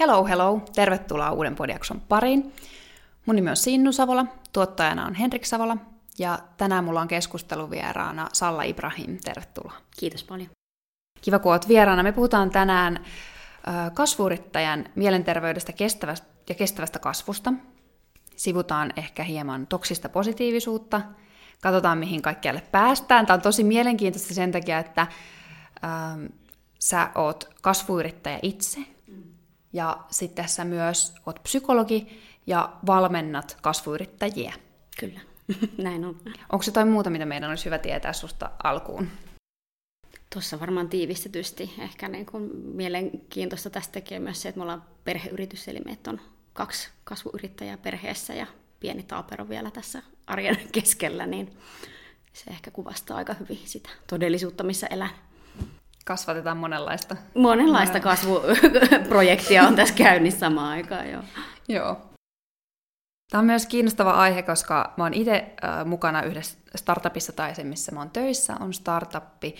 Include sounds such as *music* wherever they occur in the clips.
Hello, hello! Tervetuloa uuden podiakson pariin. Mun nimi on Sinnu Savola, tuottajana on Henrik Savola, ja tänään mulla on keskusteluvieraana Salla Ibrahim. Tervetuloa. Kiitos paljon. Kiva, kun oot vieraana. Me puhutaan tänään kasvuyrittäjän mielenterveydestä kestävästä ja kestävästä kasvusta. Sivutaan ehkä hieman toksista positiivisuutta. Katsotaan, mihin kaikkialle päästään. Tämä on tosi mielenkiintoista sen takia, että ähm, sä oot kasvuyrittäjä itse, ja sitten sä myös oot psykologi ja valmennat kasvuyrittäjiä. Kyllä, *laughs* näin on. Onko se jotain muuta, mitä meidän olisi hyvä tietää susta alkuun? Tuossa varmaan tiivistetysti. Ehkä niin kuin mielenkiintoista tästä tekee myös se, että me ollaan perheyritys, eli meitä on kaksi kasvuyrittäjää perheessä ja pieni taapero vielä tässä arjen keskellä, niin se ehkä kuvastaa aika hyvin sitä todellisuutta, missä elän kasvatetaan monenlaista. Monenlaista kasvuprojektia on tässä käynnissä samaan aikaan, joo. joo. Tämä on myös kiinnostava aihe, koska mä oon itse äh, mukana yhdessä startupissa tai se, missä mä oon töissä, on startuppi,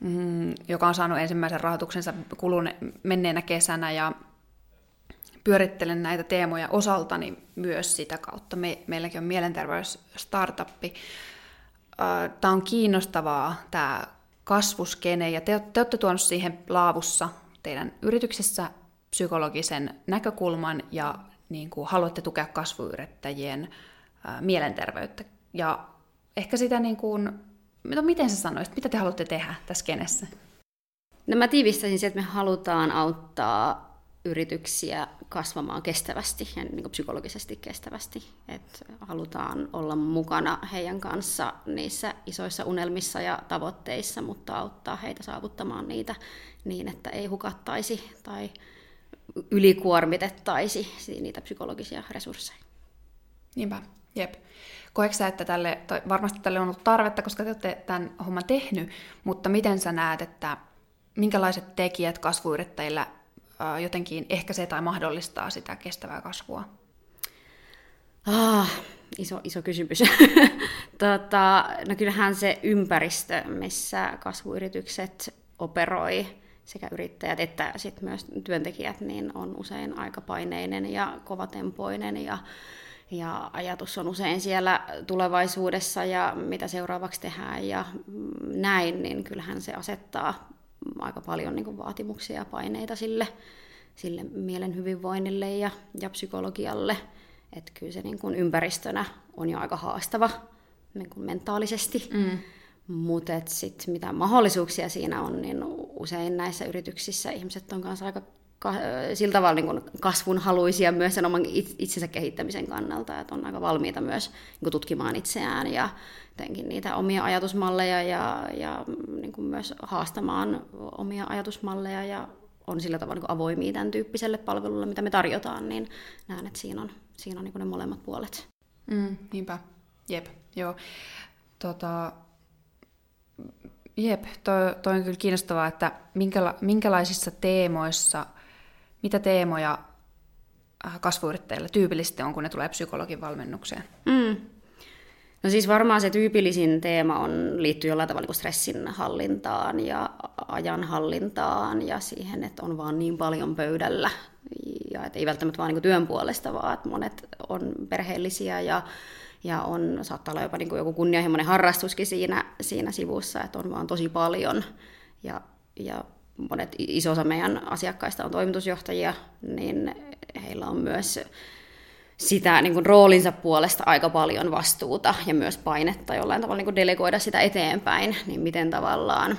mm, joka on saanut ensimmäisen rahoituksensa kulune, menneenä kesänä ja pyörittelen näitä teemoja osaltani myös sitä kautta. Me, meilläkin on mielenterveysstartuppi. Tämä on kiinnostavaa, tämä kasvuskene, ja te, te olette tuonut siihen laavussa teidän yrityksessä psykologisen näkökulman, ja niin kuin haluatte tukea kasvuyrittäjien ää, mielenterveyttä. Ja ehkä sitä niin kuin, no miten sä sanoisit, mitä te haluatte tehdä tässä kenessä? No mä tiivistäisin että me halutaan auttaa yrityksiä kasvamaan kestävästi ja niin kuin psykologisesti kestävästi. Et halutaan olla mukana heidän kanssa niissä isoissa unelmissa ja tavoitteissa, mutta auttaa heitä saavuttamaan niitä niin, että ei hukattaisi tai ylikuormitettaisi niitä psykologisia resursseja. Niinpä, jep. Koetko että tälle, varmasti tälle on ollut tarvetta, koska te olette tämän homman tehnyt, mutta miten sä näet, että minkälaiset tekijät kasvuyrittäjillä jotenkin ehkä se tai mahdollistaa sitä kestävää kasvua? Ah, iso, iso kysymys. *laughs* tota, no kyllähän se ympäristö, missä kasvuyritykset operoi, sekä yrittäjät että sit myös työntekijät, niin on usein aika paineinen ja kovatempoinen ja, ja ajatus on usein siellä tulevaisuudessa ja mitä seuraavaksi tehdään ja näin, niin kyllähän se asettaa aika paljon niin kuin vaatimuksia ja paineita sille, sille mielen hyvinvoinnille ja, ja psykologialle. Että kyllä se niin kuin ympäristönä on jo aika haastava niin kuin mentaalisesti. Mm. Mutta sitten mitä mahdollisuuksia siinä on, niin usein näissä yrityksissä ihmiset on kanssa aika ka- sillä tavalla niin kuin kasvunhaluisia myös sen oman itsensä kehittämisen kannalta, että on aika valmiita myös niin kuin tutkimaan itseään ja jotenkin niitä omia ajatusmalleja ja, ja niin kuin myös haastamaan omia ajatusmalleja ja on sillä tavalla niin avoimia tämän tyyppiselle palvelulle, mitä me tarjotaan, niin näen, että siinä on, siinä on niin ne molemmat puolet. Mm, niinpä, jep, joo. Tota, jep, toi, toi on kyllä kiinnostavaa, että minkäla, minkälaisissa teemoissa, mitä teemoja äh, kasvuyrittäjillä tyypillisesti on, kun ne tulee psykologin valmennukseen? Mm, No siis varmaan se tyypillisin teema on, liittyy jollain tavalla niin stressin hallintaan ja ajan hallintaan ja siihen, että on vaan niin paljon pöydällä. Ja että ei välttämättä vaan niin työn puolesta, vaan että monet on perheellisiä ja, ja on, saattaa olla jopa niin joku kunnianhimoinen harrastuskin siinä, siinä sivussa, että on vaan tosi paljon. Ja, ja monet iso osa meidän asiakkaista on toimitusjohtajia, niin heillä on myös sitä niin kuin roolinsa puolesta aika paljon vastuuta ja myös painetta jollain tavalla niin kuin delegoida sitä eteenpäin, niin miten tavallaan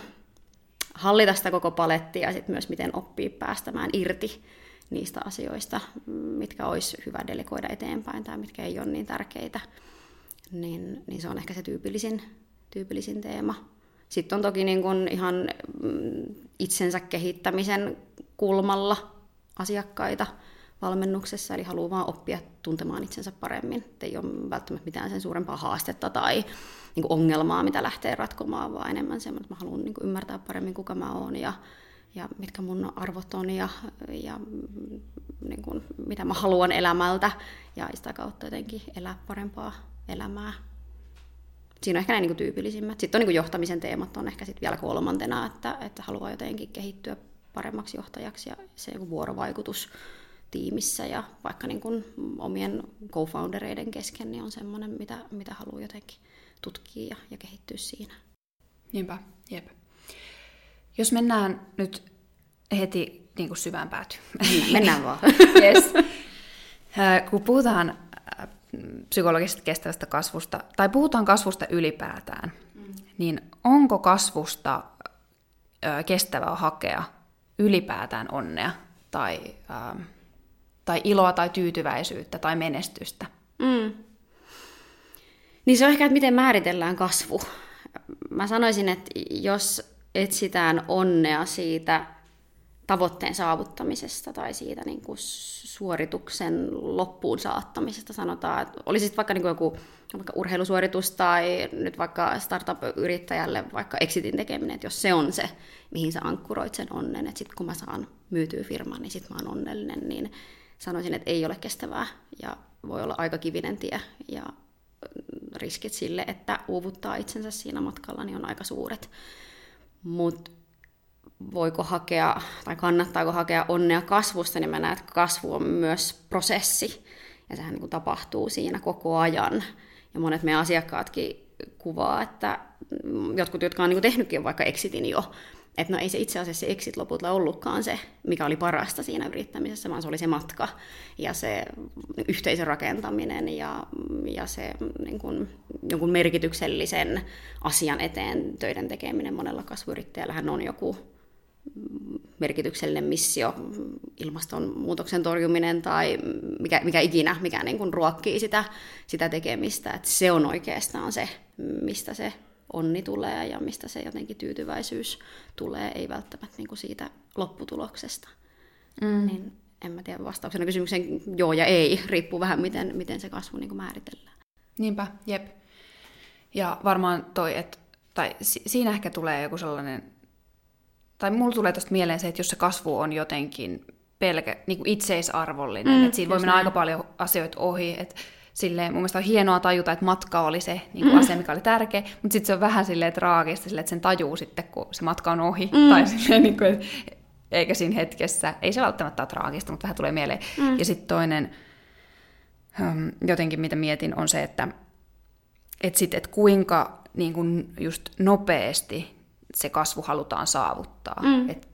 hallita sitä koko palettia ja sitten myös miten oppii päästämään irti niistä asioista, mitkä olisi hyvä delegoida eteenpäin tai mitkä ei ole niin tärkeitä. Niin, niin se on ehkä se tyypillisin, tyypillisin teema. Sitten on toki niin kuin ihan mm, itsensä kehittämisen kulmalla asiakkaita, valmennuksessa, eli haluaa vaan oppia tuntemaan itsensä paremmin. Et ei ole välttämättä mitään sen suurempaa haastetta tai niin kuin ongelmaa, mitä lähtee ratkomaan, vaan enemmän semmoinen, että mä haluan niin kuin ymmärtää paremmin, kuka mä oon ja, ja mitkä mun arvot on ja, ja niin kuin, mitä mä haluan elämältä ja sitä kautta jotenkin elää parempaa elämää. Siinä on ehkä näin niin kuin tyypillisimmät. Sitten on niin kuin johtamisen teemat on ehkä sitten vielä kolmantena, että, että haluaa jotenkin kehittyä paremmaksi johtajaksi ja se joku vuorovaikutus tiimissä ja vaikka niin kuin omien co-foundereiden kesken niin on semmoinen, mitä, mitä haluaa jotenkin tutkia ja, ja kehittyä siinä. Niinpä, jep. Jos mennään nyt heti niin kuin syvään päätyyn. Mennään vaan. *laughs* yes. *laughs* Kun puhutaan psykologisesta kestävästä kasvusta, tai puhutaan kasvusta ylipäätään, niin onko kasvusta kestävää hakea ylipäätään onnea tai, tai iloa tai tyytyväisyyttä tai menestystä? Mm. Niin se on ehkä, että miten määritellään kasvu. Mä sanoisin, että jos etsitään onnea siitä tavoitteen saavuttamisesta tai siitä niin kuin suorituksen loppuun saattamisesta sanotaan. Että olisi sitten vaikka niin kuin joku vaikka urheilusuoritus tai nyt vaikka startup-yrittäjälle vaikka exitin tekeminen, että jos se on se, mihin sä ankkuroit sen onnen, että sitten kun mä saan myytyä firman, niin sitten mä oon onnellinen, niin sanoisin, että ei ole kestävää ja voi olla aika kivinen tie ja riskit sille, että uuvuttaa itsensä siinä matkalla, niin on aika suuret. Mutta voiko hakea tai kannattaako hakea onnea kasvusta, niin mä näen, että kasvu on myös prosessi. Ja sehän niin kuin tapahtuu siinä koko ajan. Ja monet meidän asiakkaatkin kuvaa, että jotkut, jotka on niin kuin tehnytkin vaikka exitin jo, että no ei se itse asiassa se exit lopulta ollutkaan se, mikä oli parasta siinä yrittämisessä, vaan se oli se matka ja se yhteisön rakentaminen ja, ja se niin kuin, jonkun merkityksellisen asian eteen töiden tekeminen. Monella kasvuyrittäjällähän on joku merkityksellinen missio, ilmastonmuutoksen torjuminen tai mikä, mikä ikinä, mikä niin kuin ruokkii sitä, sitä tekemistä. Että se on oikeastaan se, mistä se onni tulee ja mistä se jotenkin tyytyväisyys tulee, ei välttämättä niin kuin siitä lopputuloksesta. Mm. Niin en mä tiedä vastauksena kysymykseen joo ja ei, riippuu vähän miten, miten se kasvu niin kuin määritellään. Niinpä, jep. Ja varmaan toi, että, tai siinä ehkä tulee joku sellainen tai mulla tulee tuosta mieleen se, että jos se kasvu on jotenkin pelkä, niin kuin itseisarvollinen, mm, että siinä voi mennä näin. aika paljon asioita ohi, että silleen, mun mielestä on hienoa tajuta, että matka oli se niin kuin mm. asia, mikä oli tärkeä, mutta sitten se on vähän silleen traagista, silleen, että sen tajuu sitten, kun se matka on ohi, mm. tai silleen, niin kuin, eikä siinä hetkessä, ei se välttämättä ole traagista, mutta vähän tulee mieleen. Mm. Ja sitten toinen, jotenkin mitä mietin, on se, että et sit, et kuinka niin kuin just nopeasti se kasvu halutaan saavuttaa. Mm. Et,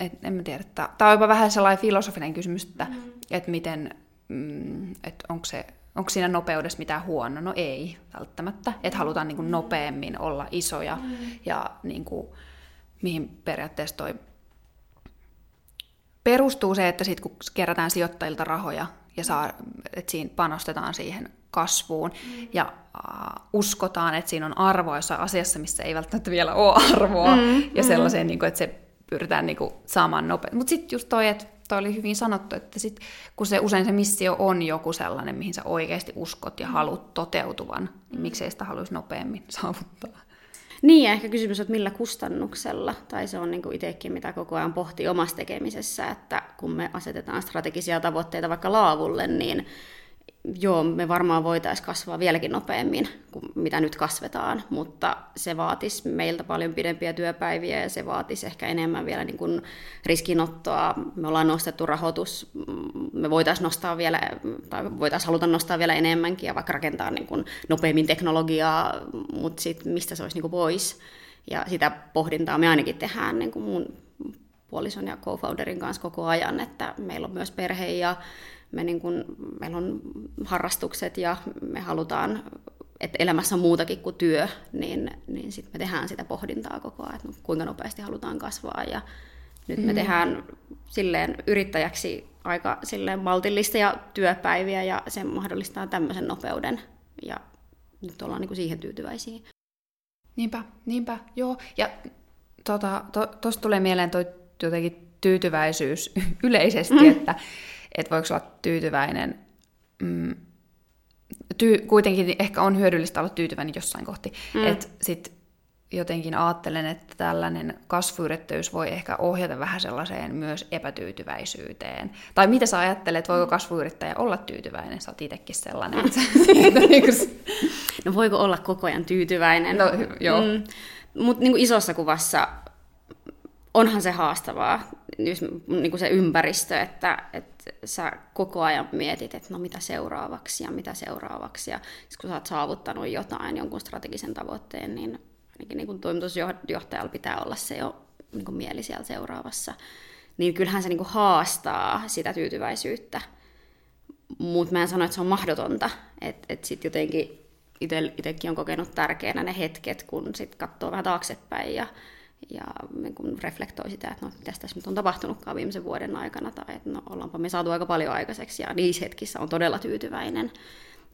et, en mä tiedä, että tämä on jopa vähän sellainen filosofinen kysymys, että mm. et miten, mm, että onko se Onko siinä nopeudessa mitään huono? No ei välttämättä. Että halutaan niin kuin nopeammin olla isoja mm. ja niin kuin, mihin periaatteessa toi perustuu se, että sit kun kerätään sijoittajilta rahoja ja saa, että siinä panostetaan siihen kasvuun mm. ja uskotaan, että siinä on arvoa jossain asiassa, missä ei välttämättä vielä ole arvoa mm. ja mm. sellaiseen, niin kuin, että se pyritään niin kuin, saamaan nopeasti. Mutta sitten just toi, että toi oli hyvin sanottu, että sit, kun se usein se missio on joku sellainen, mihin sä oikeasti uskot ja haluat toteutuvan, niin miksei sitä haluaisi nopeammin *laughs* saavuttaa. Niin, ja ehkä kysymys on, että millä kustannuksella, tai se on niin itsekin, mitä koko ajan pohtii omassa tekemisessä, että kun me asetetaan strategisia tavoitteita vaikka laavulle, niin joo, me varmaan voitaisiin kasvaa vieläkin nopeammin kuin mitä nyt kasvetaan, mutta se vaatisi meiltä paljon pidempiä työpäiviä ja se vaatisi ehkä enemmän vielä niin kuin riskinottoa. Me ollaan nostettu rahoitus, me voitaisiin nostaa vielä, tai voitaisiin haluta nostaa vielä enemmänkin ja vaikka rakentaa niin kuin nopeammin teknologiaa, mutta sitten mistä se olisi niin kuin pois. Ja sitä pohdintaa me ainakin tehdään niin kuin mun puolison ja co-founderin kanssa koko ajan, että meillä on myös perhe ja me niin kun, meillä on harrastukset ja me halutaan, että elämässä on muutakin kuin työ, niin, niin sitten me tehdään sitä pohdintaa koko ajan, että kuinka nopeasti halutaan kasvaa. Ja nyt me mm. tehdään silleen yrittäjäksi aika silleen maltillisia työpäiviä ja se mahdollistaa tämmöisen nopeuden. Ja nyt ollaan niin kuin siihen tyytyväisiä. Niinpä, niinpä, joo. Ja tuosta to, to, tulee mieleen toi jotenkin tyytyväisyys *laughs* yleisesti, että että voiko olla tyytyväinen. Mm, tyy, kuitenkin ehkä on hyödyllistä olla tyytyväinen jossain kohti. Mm. Että sitten jotenkin ajattelen, että tällainen kasvuyrittäjyys voi ehkä ohjata vähän sellaiseen myös epätyytyväisyyteen. Tai mitä sä ajattelet, voiko mm. kasvuyrittäjä olla tyytyväinen? Sä oot itsekin sellainen. *laughs* Niinku no voiko olla koko ajan tyytyväinen? No, joo. Mm, Mutta niin isossa kuvassa onhan se haastavaa, niin kuin se ympäristö, että, että sä koko ajan mietit, että no mitä seuraavaksi ja mitä seuraavaksi. Ja kun sä oot saavuttanut jotain, jonkun strategisen tavoitteen, niin ainakin niin kuin toimitusjohtajalla pitää olla se jo niin kuin mieli siellä seuraavassa. Niin kyllähän se niin kuin haastaa sitä tyytyväisyyttä. Mutta mä en sano, että se on mahdotonta. Että et sitten jotenkin itsekin on kokenut tärkeänä ne hetket, kun sitten katsoo vähän taaksepäin ja ja niin kun reflektoi sitä, että no, mitä tässä nyt on tapahtunutkaan viimeisen vuoden aikana, tai että no, ollaanpa me saatu aika paljon aikaiseksi, ja niissä hetkissä on todella tyytyväinen.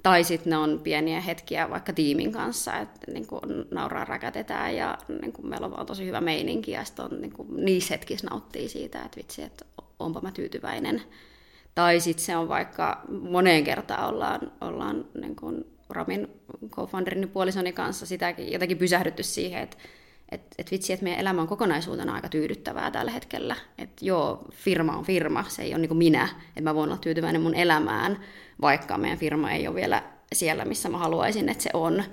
Tai sitten ne on pieniä hetkiä vaikka tiimin kanssa, että niin kun nauraa räkätetään ja niin kun meillä on vaan tosi hyvä meininki ja sitten niin niissä hetkissä nauttii siitä, että vitsi, että onpa mä tyytyväinen. Tai sitten se on vaikka moneen kertaan ollaan, ollaan niin kun Ramin co-founderin puolisoni kanssa sitäkin jotenkin pysähdytty siihen, että että et vitsi, että meidän elämä on kokonaisuutena aika tyydyttävää tällä hetkellä. Että joo, firma on firma, se ei ole niin kuin minä, että mä voin olla tyytyväinen mun elämään, vaikka meidän firma ei ole vielä siellä, missä mä haluaisin, että se on.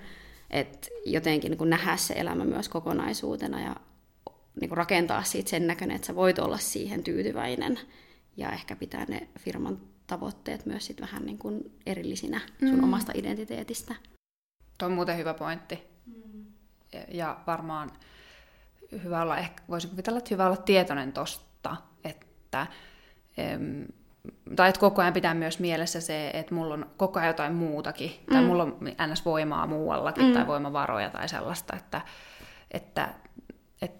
Että jotenkin niin kuin nähdä se elämä myös kokonaisuutena ja niin kuin rakentaa siitä sen näköinen, että sä voit olla siihen tyytyväinen ja ehkä pitää ne firman tavoitteet myös sit vähän niin kuin erillisinä sun mm. omasta identiteetistä. Tuo on muuten hyvä pointti. Mm. Ja varmaan hyvä olla, ehkä voisin kuvitella, että hyvä olla tietoinen tosta, että, em, tai että koko ajan pitää myös mielessä se, että mulla on koko ajan jotain muutakin, mm. tai mulla on ns. voimaa muuallakin, mm. tai voimavaroja tai sellaista, että, että et,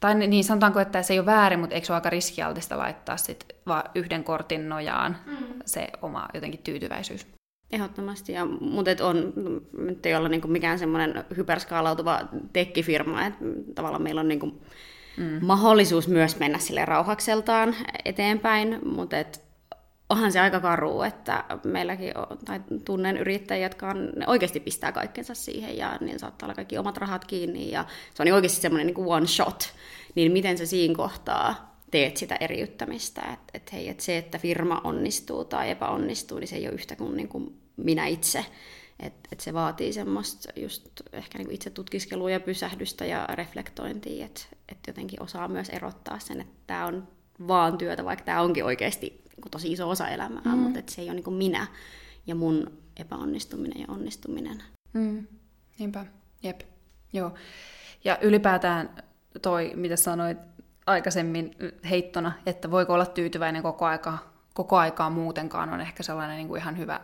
tai niin sanotaanko, että se ei ole väärin, mutta eikö se ole aika riskialtista laittaa sit vaan yhden kortin nojaan mm. se oma jotenkin tyytyväisyys? Ehdottomasti, ja, mutta et on, nyt ei olla niinku mikään semmoinen hyperskaalautuva tekkifirma, että tavallaan meillä on niinku mm. mahdollisuus myös mennä sille rauhakseltaan eteenpäin, mutta et onhan se aika karu, että meilläkin on, tai tunnen yrittäjiä, jotka on, ne oikeasti pistää kaikkensa siihen ja niin saattaa olla kaikki omat rahat kiinni ja se on oikeasti semmoinen niin one shot, niin miten se siinä kohtaa teet sitä eriyttämistä, että et hei, et se, että firma onnistuu tai epäonnistuu, niin se ei ole yhtä kuin, niin kuin minä itse. Että et se vaatii semmoista just ehkä niin itse tutkiskelua ja pysähdystä ja reflektointia, että et jotenkin osaa myös erottaa sen, että tämä on vaan työtä, vaikka tämä onkin oikeasti niin tosi iso osa elämää, mm. mutta että se ei ole niin minä ja mun epäonnistuminen ja onnistuminen. Mm. Niinpä, jep. Joo. Ja ylipäätään toi, mitä sanoit aikaisemmin heittona, että voiko olla tyytyväinen koko aikaa, koko aikaa muutenkaan, on ehkä sellainen niin kuin ihan hyvä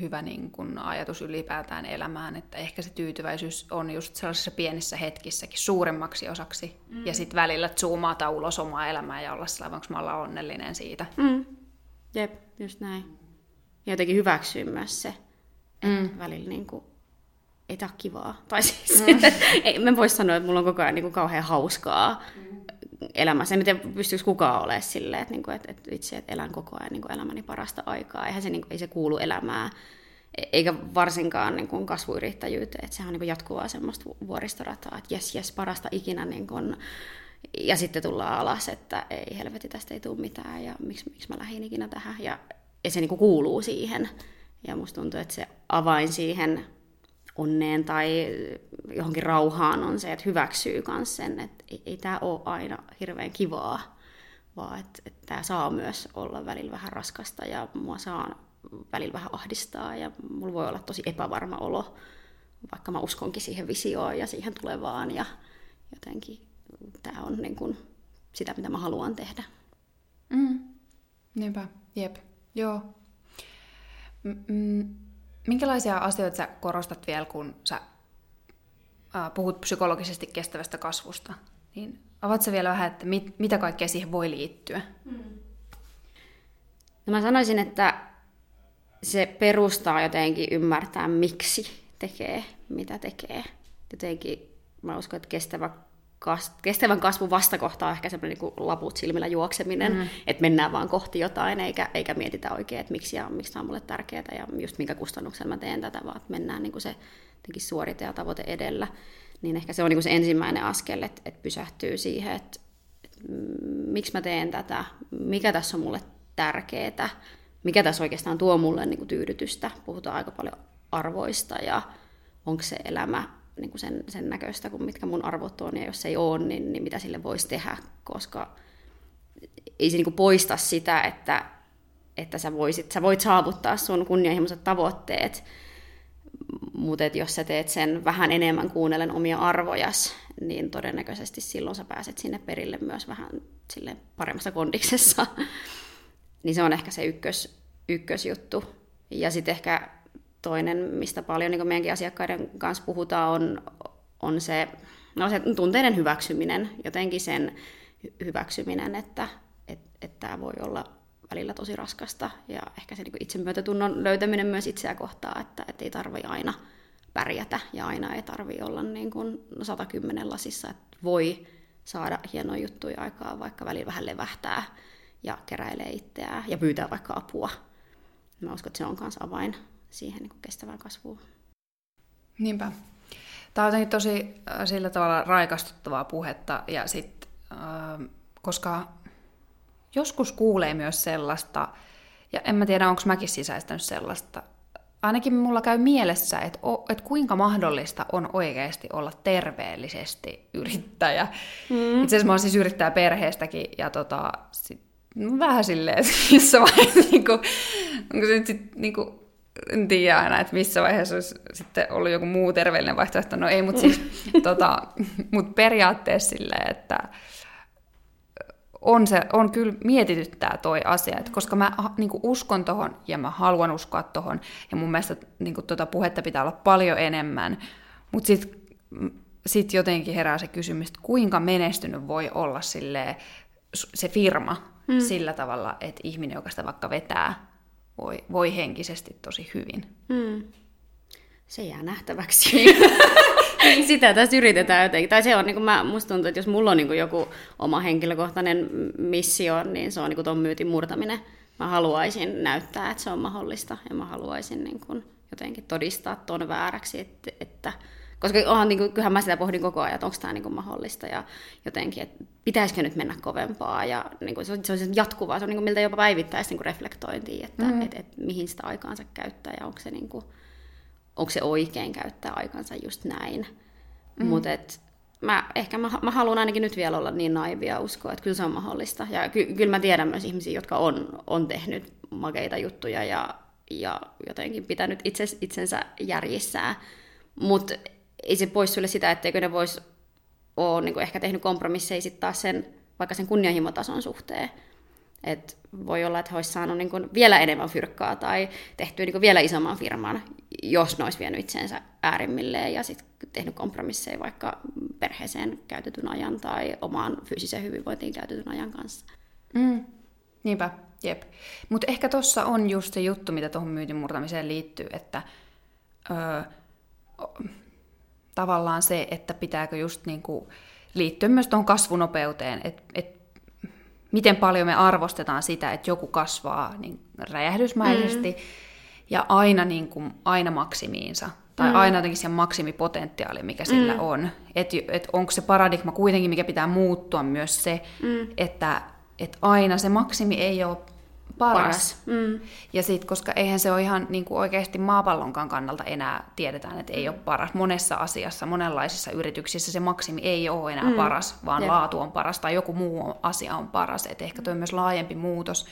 hyvä niin kuin ajatus ylipäätään elämään, että ehkä se tyytyväisyys on just sellaisissa pienissä hetkissäkin suuremmaksi osaksi, mm. ja sitten välillä zoomata ulos omaa elämää ja olla sellainen, onko mä olla onnellinen siitä. Mm. Jep, just näin. Ja jotenkin hyväksyä myös se, että mm. välillä niin kuin, ei tämä kivaa. Tai *laughs* siis, mm. *laughs* ei, mä voisi sanoa, että mulla on koko ajan niin kuin, kauhean hauskaa mm. Elämässä. En tiedä, pystyykö kukaan olemaan silleen, että, niin kuin, että, että itse että elän koko ajan niin kuin elämäni parasta aikaa. Eihän se, niin kuin, ei se kuulu elämään, e- eikä varsinkaan niin kuin kasvuyrittäjyyteen. Että sehän on niin kuin jatkuvaa semmoista vuoristorataa, että jes, jes, parasta ikinä. Niin kuin, ja sitten tullaan alas, että ei helveti, tästä ei tule mitään ja miksi, miksi mä lähdin ikinä tähän. Ja, ja se niin kuin kuuluu siihen. Ja musta tuntuu, että se avain siihen onneen tai johonkin rauhaan on se, että hyväksyy myös sen, että ei, ei tämä ole aina hirveän kivaa, vaan että, että tämä saa myös olla välillä vähän raskasta ja mua saa välillä vähän ahdistaa ja mulla voi olla tosi epävarma olo, vaikka mä uskonkin siihen visioon ja siihen tulevaan ja jotenkin tämä on niin kuin sitä, mitä mä haluan tehdä. Mm. Niinpä, jep, joo. Mm-mm. Minkälaisia asioita sä korostat vielä, kun sä puhut psykologisesti kestävästä kasvusta? Niin avaat sä vielä vähän, että mit, mitä kaikkea siihen voi liittyä? Mm. No mä sanoisin, että se perustaa jotenkin ymmärtää, miksi tekee, mitä tekee. Jotenkin mä uskon, että kestävä kas, kestävän kasvun vastakohta on ehkä semmoinen niin laput silmillä juokseminen, mm. että mennään vaan kohti jotain, eikä, eikä mietitä oikein, että miksi, ja, miksi tämä on mulle tärkeää ja just minkä kustannuksella mä teen tätä, vaan että mennään niin kuin se suorite ja tavoite edellä. Niin ehkä se on niin kuin se ensimmäinen askel, että, että pysähtyy siihen, että, että miksi mä teen tätä, mikä tässä on mulle tärkeää, mikä tässä oikeastaan tuo mulle niin kuin tyydytystä. Puhutaan aika paljon arvoista ja onko se elämä niin kuin sen, sen näköistä kuin mitkä mun arvot on, ja jos ei ole, niin, niin mitä sille voisi tehdä, koska ei se niin kuin poista sitä, että, että sä, voisit, sä voit saavuttaa sun kunnianhimoiset tavoitteet, mutta jos sä teet sen vähän enemmän kuunnellen omia arvojas, niin todennäköisesti silloin sä pääset sinne perille myös vähän sille paremmassa kondiksessa. *laughs* niin se on ehkä se ykkös, ykkösjuttu. Ja sitten ehkä toinen, mistä paljon niin meidänkin asiakkaiden kanssa puhutaan, on, on se, no se tunteiden hyväksyminen, jotenkin sen hyväksyminen, että että että tämä voi olla välillä tosi raskasta ja ehkä se niin itsemyötätunnon löytäminen myös itseä kohtaa, että, että ei tarvi aina pärjätä ja aina ei tarvi olla niin kuin 110 lasissa, että voi saada hienoja juttuja aikaa, vaikka välillä vähän levähtää ja keräilee itseään ja pyytää vaikka apua. Mä uskon, että se on myös avain siihen niin kestävään kasvuun. Niinpä. Tämä on jotenkin tosi äh, sillä tavalla raikastuttavaa puhetta, ja sit, äh, koska joskus kuulee myös sellaista, ja en mä tiedä, onko mäkin sisäistänyt sellaista, ainakin mulla käy mielessä, että, että kuinka mahdollista on oikeasti olla terveellisesti yrittäjä. Mm. Itse asiassa mä oon siis yrittäjä perheestäkin, ja tota, sit, vähän silleen, *laughs* että missä vaiheessa, niin kuin, onko se nyt sit, niin kuin, en tiedä aina, että missä vaiheessa olisi sitten ollut joku muu terveellinen vaihtoehto. No ei, mutta siis *laughs* tota, mut periaatteessa silleen, että on, se, on kyllä mietityttää toi asia, että koska mä niin uskon tohon ja mä haluan uskoa tohon, ja mun mielestä niin kuin, tuota puhetta pitää olla paljon enemmän, mutta sitten sit jotenkin herää se kysymys, että kuinka menestynyt voi olla silleen, se firma mm. sillä tavalla, että ihminen, joka sitä vaikka vetää, voi, voi henkisesti tosi hyvin. Mm. Se jää nähtäväksi. *laughs* niin sitä tässä yritetään jotenkin. Tai se on, niin kuin mä, musta tuntuu, että jos mulla on niin kuin joku oma henkilökohtainen missio, niin se on niin kuin ton myytin murtaminen. Mä haluaisin näyttää, että se on mahdollista, ja mä haluaisin niin kuin jotenkin todistaa ton vääräksi, että, että koska onhan, niin kuin, kyllähän mä sitä pohdin koko ajan, että onko tämä niin kuin mahdollista ja jotenkin, että pitäisikö nyt mennä kovempaa. Ja niin kuin, se, on, se on jatkuvaa, se on niin kuin, miltä jopa päivittäistä niin reflektointia, että mm-hmm. et, et, mihin sitä aikaansa käyttää ja onko se, niin kuin, onko se oikein käyttää aikansa just näin. Mm. Mutta mä, ehkä mä, mä haluan ainakin nyt vielä olla niin naivia uskoa, että kyllä se on mahdollista. Ja ky, kyllä mä tiedän myös ihmisiä, jotka on, on tehnyt makeita juttuja ja, ja jotenkin pitänyt itse, itsensä järjissään. Mutta ei se pois sulle sitä, etteikö ne vois ole niin ehkä tehnyt kompromisseja sitten taas sen, vaikka sen kunnianhimotason suhteen. Et voi olla, että he olisivat saaneet niin vielä enemmän fyrkkaa tai tehtyä niin vielä isomman firman, jos ne olisi vienyt itsensä äärimmilleen ja sitten tehnyt kompromisseja vaikka perheeseen käytetyn ajan tai omaan fyysiseen hyvinvointiin käytetyn ajan kanssa. Mm. Niinpä, jep. Mutta ehkä tuossa on just se juttu, mitä tuohon myytin murtamiseen liittyy, että öö, tavallaan se, että pitääkö just niinku liittyä myös tuohon kasvunopeuteen, että et miten paljon me arvostetaan sitä, että joku kasvaa niin räjähdysmäisesti mm. ja aina, niin kuin, aina maksimiinsa. Tai mm. aina jotenkin sen maksimipotentiaali, mikä sillä mm. on. Että et onko se paradigma kuitenkin, mikä pitää muuttua myös se, mm. että et aina se maksimi ei ole paras. paras. Mm. Ja sitten, koska eihän se ole ihan niin kuin oikeasti maapallonkaan kannalta enää tiedetään, että ei ole paras. Monessa asiassa, monenlaisissa yrityksissä se maksimi ei ole enää mm. paras, vaan Jep. laatu on paras tai joku muu asia on paras. Että ehkä tuo on myös laajempi muutos,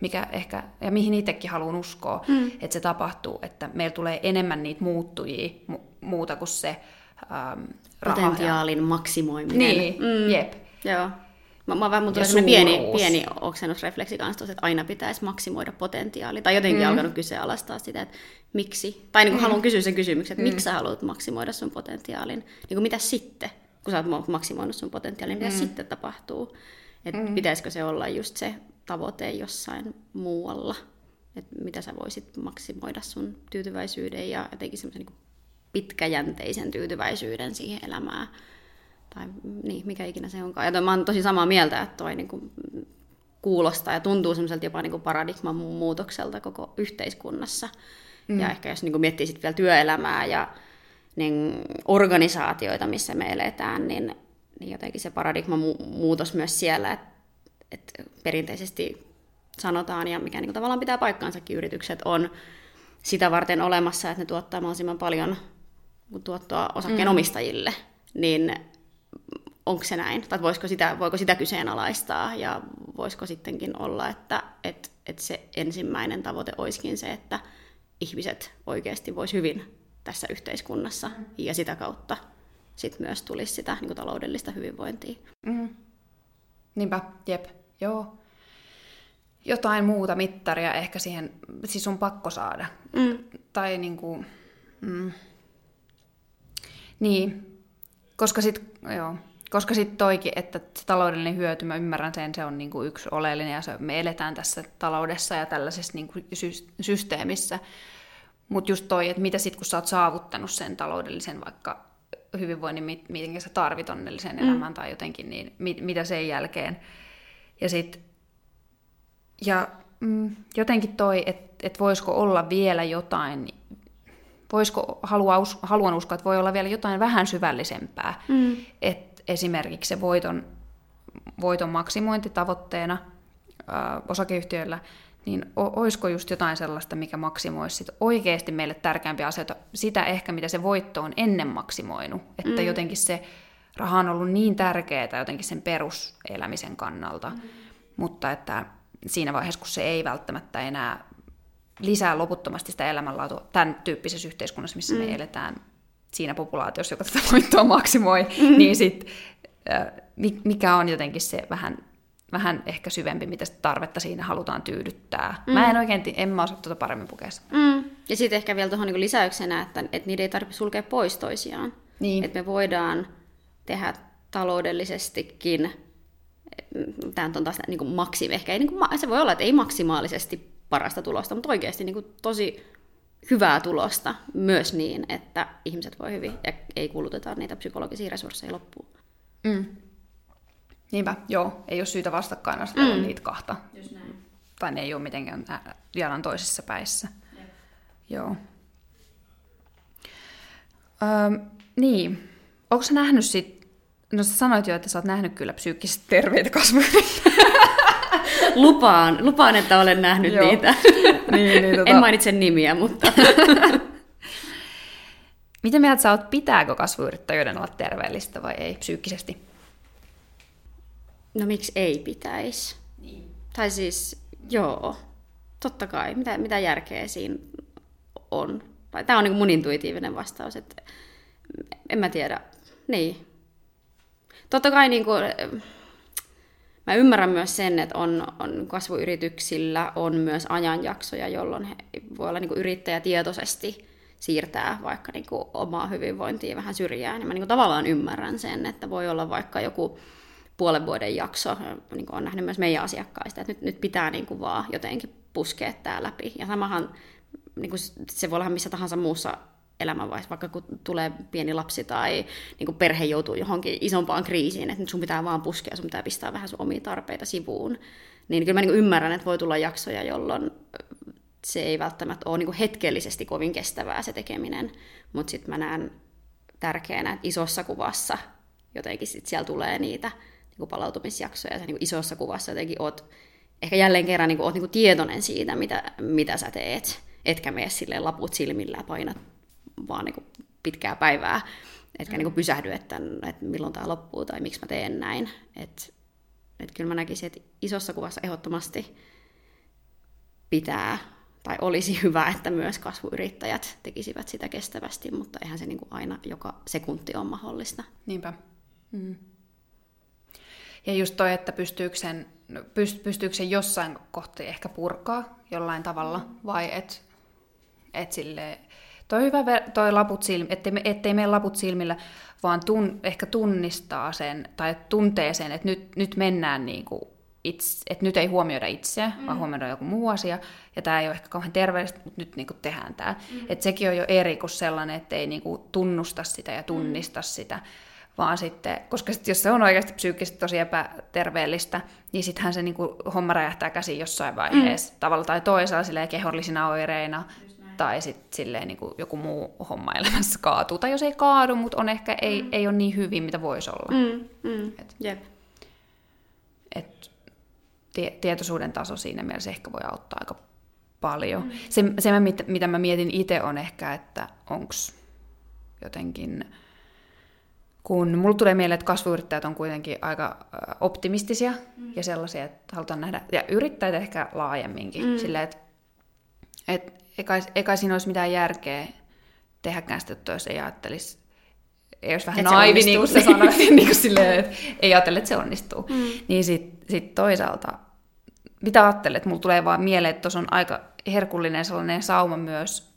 mikä ehkä, ja mihin itsekin haluan uskoa, mm. että se tapahtuu, että meillä tulee enemmän niitä muuttujia mu- muuta kuin se ähm, Potentiaalin ja... maksimoiminen. Niin, mm. jep. Joo. Mä, mä vähän tulee pieni, pieni oksennusrefleksi kanssa, että aina pitäisi maksimoida potentiaali. Tai jotenkin mm. alkanut kyseenalaistaa sitä, että miksi. Tai niin kuin mm. haluan kysyä sen kysymyksen, että mm. miksi sä haluat maksimoida sun potentiaalin. Niin kuin mitä sitten, kun sä oot maksimoinut sun potentiaalin, mitä mm. sitten tapahtuu. Että mm. pitäisikö se olla just se tavoite jossain muualla. Että mitä sä voisit maksimoida sun tyytyväisyyden ja jotenkin semmoisen niin pitkäjänteisen tyytyväisyyden siihen elämään tai niin, mikä ikinä se onkaan. Ja toi, mä oon tosi samaa mieltä, että toi niin kuin, kuulostaa ja tuntuu semmoiselta jopa niin kuin paradigman muutokselta koko yhteiskunnassa. Mm. Ja ehkä jos niin kuin miettii sitten vielä työelämää ja niin, organisaatioita, missä me eletään, niin, niin jotenkin se paradigman mu- muutos myös siellä, että et perinteisesti sanotaan, ja mikä niin kuin tavallaan pitää paikkaansakin yritykset, on sitä varten olemassa, että ne tuottaa mahdollisimman paljon tuottoa osakkeenomistajille, mm. niin onko se näin? Tai voisiko sitä, voiko sitä kyseenalaistaa? Ja voisiko sittenkin olla, että, että, että se ensimmäinen tavoite olisikin se, että ihmiset oikeasti vois hyvin tässä yhteiskunnassa ja sitä kautta sitten myös tulisi sitä niin kuin taloudellista hyvinvointia. Mm. Niinpä, jep, joo. Jotain muuta mittaria ehkä siihen, siis on pakko saada. Mm. Tai niin kuin, mm. Niin, koska sitten, joo, koska sitten toikin, että se taloudellinen hyöty, mä ymmärrän sen, se on niinku yksi oleellinen ja se, me eletään tässä taloudessa ja tällaisessa niinku sy- systeemissä. Mutta just toi, että mitä sitten kun sä oot saavuttanut sen taloudellisen vaikka hyvinvoinnin, miten sä tarvit onnellisen mm. elämän tai jotenkin, niin mit, mitä sen jälkeen. Ja sitten ja mm, jotenkin toi, että et voisiko olla vielä jotain, voisiko, halua, haluan uskoa, että voi olla vielä jotain vähän syvällisempää. Mm. Että esimerkiksi se voiton, voiton maksimointi tavoitteena ö, osakeyhtiöillä – niin olisiko just jotain sellaista, mikä maksimoisi sit oikeasti meille tärkeämpiä asioita, sitä ehkä, mitä se voitto on ennen maksimoinut. Että mm. jotenkin se raha on ollut niin tärkeää jotenkin sen peruselämisen kannalta, mm. mutta että siinä vaiheessa, kun se ei välttämättä enää lisää loputtomasti sitä elämänlaatua tämän tyyppisessä yhteiskunnassa, missä mm. me eletään siinä populaatiossa, joka tätä voittoa maksimoi, mm. niin sit, mikä on jotenkin se vähän vähän ehkä syvempi, mitä tarvetta siinä halutaan tyydyttää. Mm. Mä en oikein, en mä osaa tuota paremmin pukea. Mm. Ja sitten ehkä vielä tuohon niin lisäyksenä, että, että niitä ei tarvitse sulkea pois toisiaan. Niin. Että me voidaan tehdä taloudellisestikin, tämä on taas niin kuin maksimi, ehkä ei, niin kuin, se voi olla, että ei maksimaalisesti parasta tulosta, mutta oikeasti niin kuin tosi hyvää tulosta myös niin, että ihmiset voi hyvin ja ei kuluteta niitä psykologisia resursseja loppuun. Mm. Niinpä, joo, ei ole syytä vastakkain asetella mm. niitä kahta. Just näin. Tai ne ei ole mitenkään jalan toisessa päissä. Jep. Joo. Öö, niin, onko sä nähnyt sit, no sä sanoit jo, että sä oot nähnyt kyllä psyykkisesti terveitä kasvoja. *laughs* lupaan, lupaan, että olen nähnyt Joo. niitä. niin, niin, tota... En mainitse nimiä, mutta... *laughs* Miten mieltä sä oot, pitääkö kasvuyrittäjyyden olla terveellistä vai ei psyykkisesti? No miksi ei pitäisi? Niin. Tai siis, joo, totta kai. Mitä, mitä järkeä siinä on? Tämä on niin mun intuitiivinen vastaus, että en mä tiedä. Niin. Totta kai niin kuin, mä ymmärrän myös sen, että on, on kasvuyrityksillä on myös ajanjaksoja, jolloin he voi olla niin kuin yrittäjä tietoisesti siirtää vaikka niin kuin omaa hyvinvointia vähän syrjään. Ja mä niin kuin tavallaan ymmärrän sen, että voi olla vaikka joku puolen vuoden jakso, niin kuin on nähnyt myös meidän asiakkaista, että nyt, nyt pitää niin kuin vaan jotenkin puskea tämä läpi. Ja samahan niin kuin se voi olla missä tahansa muussa elämänvaiheessa, vaikka kun tulee pieni lapsi tai niin kuin perhe joutuu johonkin isompaan kriisiin, että nyt sun pitää vaan puskea, sun pitää pistää vähän sun omia tarpeita sivuun. Niin kyllä mä niin ymmärrän, että voi tulla jaksoja, jolloin se ei välttämättä ole niin kuin hetkellisesti kovin kestävää se tekeminen, mutta sitten mä näen tärkeänä, että isossa kuvassa jotenkin sit siellä tulee niitä niin palautumisjaksoja ja sä niin isossa kuvassa jotenkin oot ehkä jälleen kerran niin kuin, oot niin kuin tietoinen siitä, mitä, mitä sä teet, etkä mene silleen laput silmillä ja painat vaan niin kuin pitkää päivää, etkä mm. niin kuin pysähdy, että, että milloin tämä loppuu tai miksi mä teen näin. Että et kyllä mä näkisin, että isossa kuvassa ehdottomasti pitää tai olisi *laughs* hyvä, että myös kasvuyrittäjät tekisivät sitä kestävästi, mutta eihän se niin kuin aina joka sekunti ole mahdollista. Niinpä. Mm. Ja just toi, että pystyykö sen, pystyykö sen jossain kohti ehkä purkaa jollain tavalla, vai et, et sille, toi hyvä toi laput silmi, ettei, me, ettei mene laput silmillä, vaan tun, ehkä tunnistaa sen, tai tuntee sen, että nyt, nyt mennään niin kuin itse, että nyt ei huomioida itseä, mm. vaan huomioida joku muu asia, ja tämä ei ole ehkä kauhean terveellistä, mutta nyt niin kuin tehdään tämä. Mm. Että sekin on jo eri kuin sellainen, että ei niin kuin tunnusta sitä ja tunnista mm. sitä, vaan sitten, koska sit jos se on oikeasti psyykkisesti tosi epäterveellistä, niin sittenhän se niin kuin, homma räjähtää käsiin jossain vaiheessa, mm. tavalla tai toisella silleen kehollisina oireina, tai sitten silleen niin kuin joku muu homma elämässä kaatuu. Tai jos ei kaadu, mutta on ehkä ei, mm. ei ole niin hyvin, mitä voisi olla. Mm, mm, et, yep. et, tie, tietoisuuden taso siinä mielessä ehkä voi auttaa aika paljon. Mm. Se, se mitä mä mietin itse on ehkä, että onko jotenkin, kun mulla tulee mieleen, että kasvuyrittäjät on kuitenkin aika optimistisia mm. ja sellaisia, että halutaan nähdä, ja yrittäjät ehkä laajemminkin, mm. silleen, että et, eikä, eikä siinä olisi mitään järkeä tehdäkään sitä, jos ei ajattelisi ei olisi vähän naivi, niin kuin se sanoi, *laughs* niin kuin silleen, että ei ajattele, että se onnistuu. Mm. Niin sitten sit toisaalta, mitä ajattelet, mulla tulee vaan mieleen, että tuossa on aika herkullinen sellainen sauma myös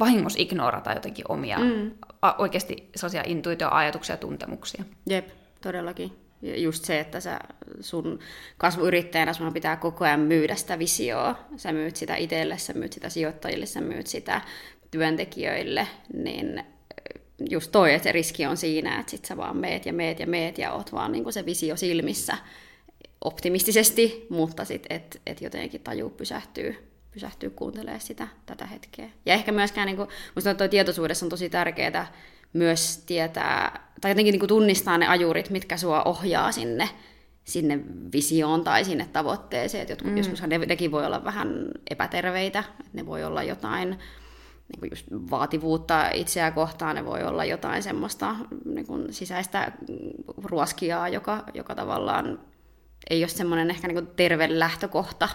vahingossa ignorata jotenkin omia, mm. a, oikeasti sellaisia intuitioajatuksia ja tuntemuksia. Jep, todellakin. Just se, että sä sun kasvuyrittäjänä sun pitää koko ajan myydä sitä visioa. Sä myyt sitä itselle, sä myyt sitä sijoittajille, sä myyt sitä työntekijöille, niin just toi, että se riski on siinä, että sit sä vaan meet ja meet ja meet ja oot vaan niin se visio silmissä optimistisesti, mutta sitten et, et jotenkin taju pysähtyy, pysähtyy kuuntelemaan sitä tätä hetkeä. Ja ehkä myöskään, niin kuin, musta toi tietoisuudessa on tosi tärkeää myös tietää, tai jotenkin niin kuin tunnistaa ne ajurit, mitkä sua ohjaa sinne, sinne visioon tai sinne tavoitteeseen. Et jotkut, mm. Joskus ne, nekin voi olla vähän epäterveitä, että ne voi olla jotain niin kuin just vaativuutta itseä kohtaan, ne voi olla jotain semmoista niin kuin sisäistä ruoskiaa, joka, joka tavallaan ei ole semmoinen ehkä niin kuin terve lähtökohta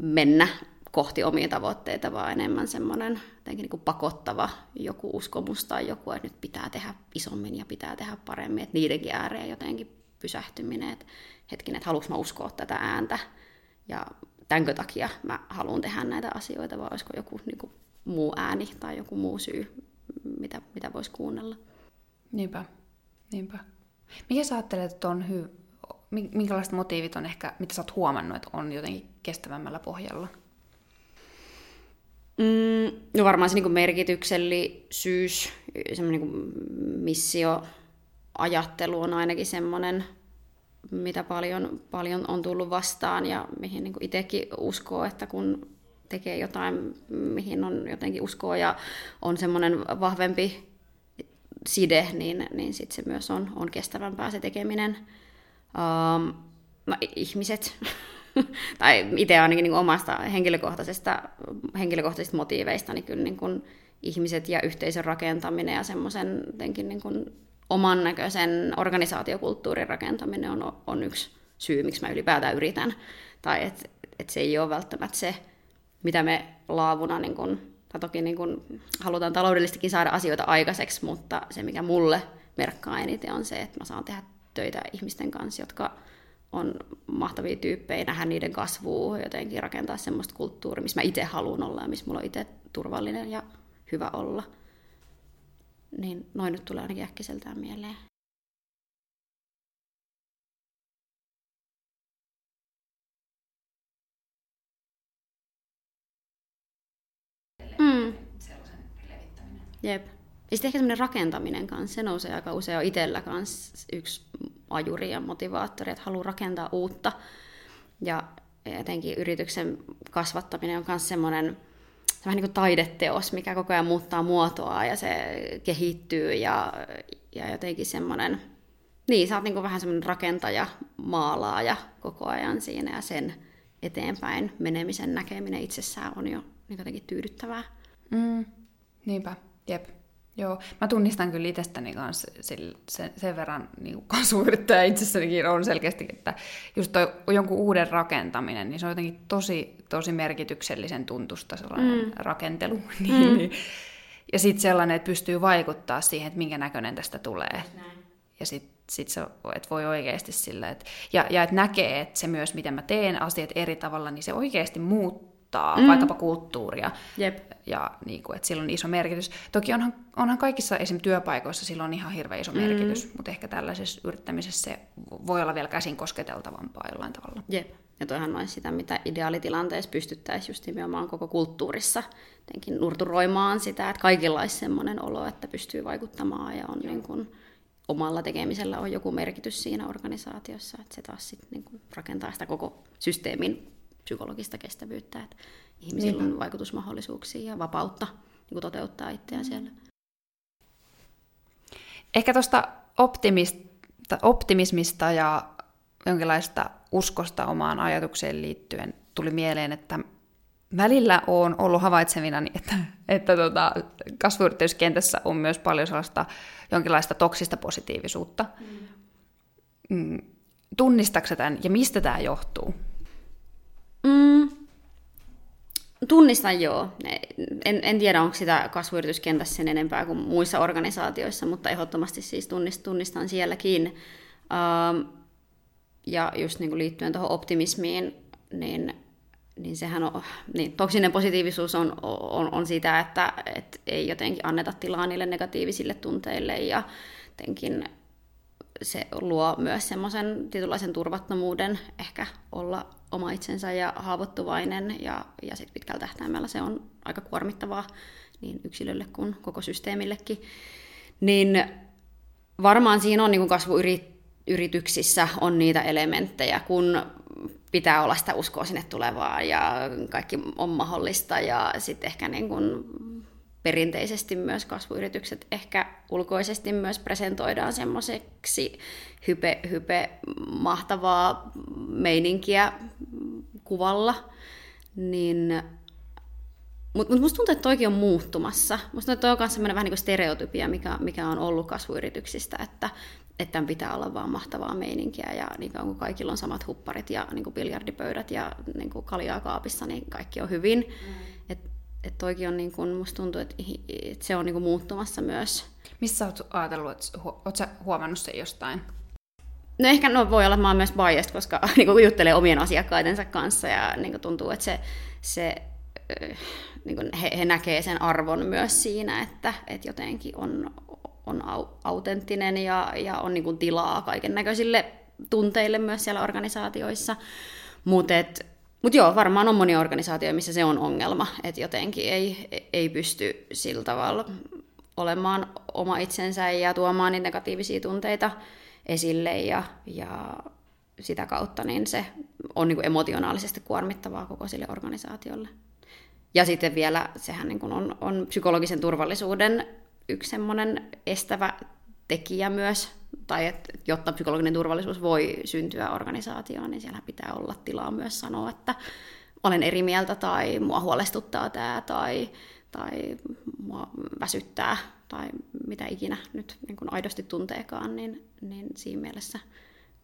mennä kohti omia tavoitteita, vaan enemmän semmoinen niin kuin pakottava joku uskomus tai joku, että nyt pitää tehdä isommin ja pitää tehdä paremmin, että niidenkin ääreen jotenkin pysähtyminen, että hetkinen, että haluanko mä uskoa tätä ääntä ja tämänkö takia mä haluan tehdä näitä asioita, vai olisiko joku niin kuin muu ääni tai joku muu syy, mitä, mitä voisi kuunnella. Niinpä, niinpä. Mikä sä ajattelet, että on hy... minkälaiset motiivit on ehkä, mitä sä oot huomannut, että on jotenkin kestävämmällä pohjalla? Mm, no varmaan se niin merkityksellisyys, semmoinen niin missioajattelu on ainakin semmoinen, mitä paljon, paljon on tullut vastaan ja mihin niin itsekin uskoo, että kun tekee jotain, mihin on jotenkin uskoa ja on semmoinen vahvempi side, niin, niin sitten se myös on, on kestävämpää se tekeminen. Um, no, ihmiset, *laughs* *laughs* tai itse ainakin niin omasta henkilökohtaisesta, henkilökohtaisista motiiveista, niin kyllä niin kuin ihmiset ja yhteisön rakentaminen ja semmoisen niin kuin oman näköisen organisaatiokulttuurin rakentaminen on, on yksi syy, miksi mä ylipäätään yritän. Tai että et se ei ole välttämättä se mitä me laavuna, niin kun, tai toki niin kun, halutaan taloudellisestikin saada asioita aikaiseksi, mutta se mikä mulle merkkaa eniten on se, että mä saan tehdä töitä ihmisten kanssa, jotka on mahtavia tyyppejä, nähdä niiden kasvua, jotenkin rakentaa semmoista kulttuuria, missä mä itse haluan olla ja missä mulla on itse turvallinen ja hyvä olla. Niin noin nyt tulee ainakin äkkiseltään mieleen. Jep. Ja sitten ehkä semmoinen rakentaminen kanssa, se nousee aika usein jo itsellä kanssa yksi ajuri ja motivaattori, että haluaa rakentaa uutta. Ja etenkin yrityksen kasvattaminen on myös semmoinen vähän niin kuin taideteos, mikä koko ajan muuttaa muotoa ja se kehittyy ja, ja jotenkin semmoinen, niin sä oot niin kuin vähän semmoinen rakentaja, maalaaja koko ajan siinä ja sen eteenpäin menemisen näkeminen itsessään on jo niin jotenkin tyydyttävää. Mm, niinpä. Jep. Joo, mä tunnistan kyllä itsestäni kanssa sen, sen verran niin *laughs* kasvuyrittäjä itsessänikin on selkeästi, että just toi jonkun uuden rakentaminen, niin se on jotenkin tosi, tosi merkityksellisen tuntusta sellainen mm. rakentelu. *laughs* niin, mm. niin. Ja sitten sellainen, että pystyy vaikuttaa siihen, että minkä näköinen tästä tulee. Näin. Ja sitten sit se, että voi oikeasti sillä, että, ja, ja että näkee, että se myös, miten mä teen asiat eri tavalla, niin se oikeasti muuttuu muuttaa mm. vaikkapa kulttuuria. Jep. Ja niin kuin, että sillä on iso merkitys. Toki onhan, onhan kaikissa esim. työpaikoissa sillä on ihan hirveän iso mm. merkitys, mutta ehkä tällaisessa yrittämisessä se voi olla vielä käsin kosketeltavampaa jollain tavalla. Jep. Ja toihan olisi sitä, mitä ideaalitilanteessa pystyttäisiin just nimenomaan koko kulttuurissa jotenkin nurturoimaan sitä, että kaikilla olisi sellainen olo, että pystyy vaikuttamaan ja on niin kuin, omalla tekemisellä on joku merkitys siinä organisaatiossa, että se taas sitten niin rakentaa sitä koko systeemin psykologista kestävyyttä, että ihmisillä niin. on vaikutusmahdollisuuksia ja vapautta niin kuin toteuttaa itseään siellä. Ehkä tuosta optimista, optimismista ja jonkinlaista uskosta omaan ajatukseen liittyen tuli mieleen, että välillä on ollut havaitsevina, että, että tota, kasvuyrityskentässä on myös paljon sellaista jonkinlaista toksista positiivisuutta. Mm. Tunnistatko tämän ja mistä tämä johtuu? Mm, tunnistan joo. En, en tiedä, onko sitä kasvuyrityskentässä sen enempää kuin muissa organisaatioissa, mutta ehdottomasti siis tunnistan sielläkin. Ähm, ja just niin kuin liittyen tuohon optimismiin, niin, niin sehän on, niin toksinen positiivisuus on, on, on sitä, että et ei jotenkin anneta tilaa niille negatiivisille tunteille ja jotenkin se luo myös semmoisen tietynlaisen turvattomuuden ehkä olla oma itsensä ja haavoittuvainen ja, ja sitten pitkällä tähtäimellä se on aika kuormittavaa niin yksilölle kuin koko systeemillekin. Niin varmaan siinä on niin kasvuyrityksissä on niitä elementtejä, kun pitää olla sitä uskoa sinne tulevaa ja kaikki on mahdollista ja sitten ehkä niin kuin perinteisesti myös kasvuyritykset ehkä ulkoisesti myös presentoidaan semmoiseksi hype, hype mahtavaa meininkiä kuvalla, niin mutta mut musta tuntuu, että toikin on muuttumassa. Musta tuntuu, että toi on myös sellainen vähän niin kuin stereotypia, mikä, mikä on ollut kasvuyrityksistä, että, että tämän pitää olla vaan mahtavaa meininkiä ja niin kuin kaikilla on samat hupparit ja niin kuin biljardipöydät ja niin kuin kaljaa kaapissa, niin kaikki on hyvin. Mm. Et että toikin on, niin kun, musta tuntuu, että, että se on niin kun, muuttumassa myös. Missä olet ajatellut, että olet sä huomannut sen jostain? No ehkä no, voi olla, että mä oon myös biased, koska *laughs* niin kun juttelee omien asiakkaidensa kanssa ja niin tuntuu, että se, se niin kun he, he näkee sen arvon myös siinä, että, että jotenkin on, on autenttinen ja, ja on niin tilaa kaiken näköisille tunteille myös siellä organisaatioissa. Mutta mutta joo, varmaan on moni organisaatio, missä se on ongelma, että jotenkin ei, ei pysty sillä tavalla olemaan oma itsensä ja tuomaan niitä negatiivisia tunteita esille ja, ja sitä kautta niin se on niin kuin emotionaalisesti kuormittavaa koko sille organisaatiolle. Ja sitten vielä sehän niin kuin on, on psykologisen turvallisuuden yksi semmoinen estävä tekijä myös, tai että jotta psykologinen turvallisuus voi syntyä organisaatioon, niin siellä pitää olla tilaa myös sanoa, että olen eri mieltä tai mua huolestuttaa tämä tai, tai mua väsyttää tai mitä ikinä nyt niin kuin aidosti tunteekaan, niin, niin siinä mielessä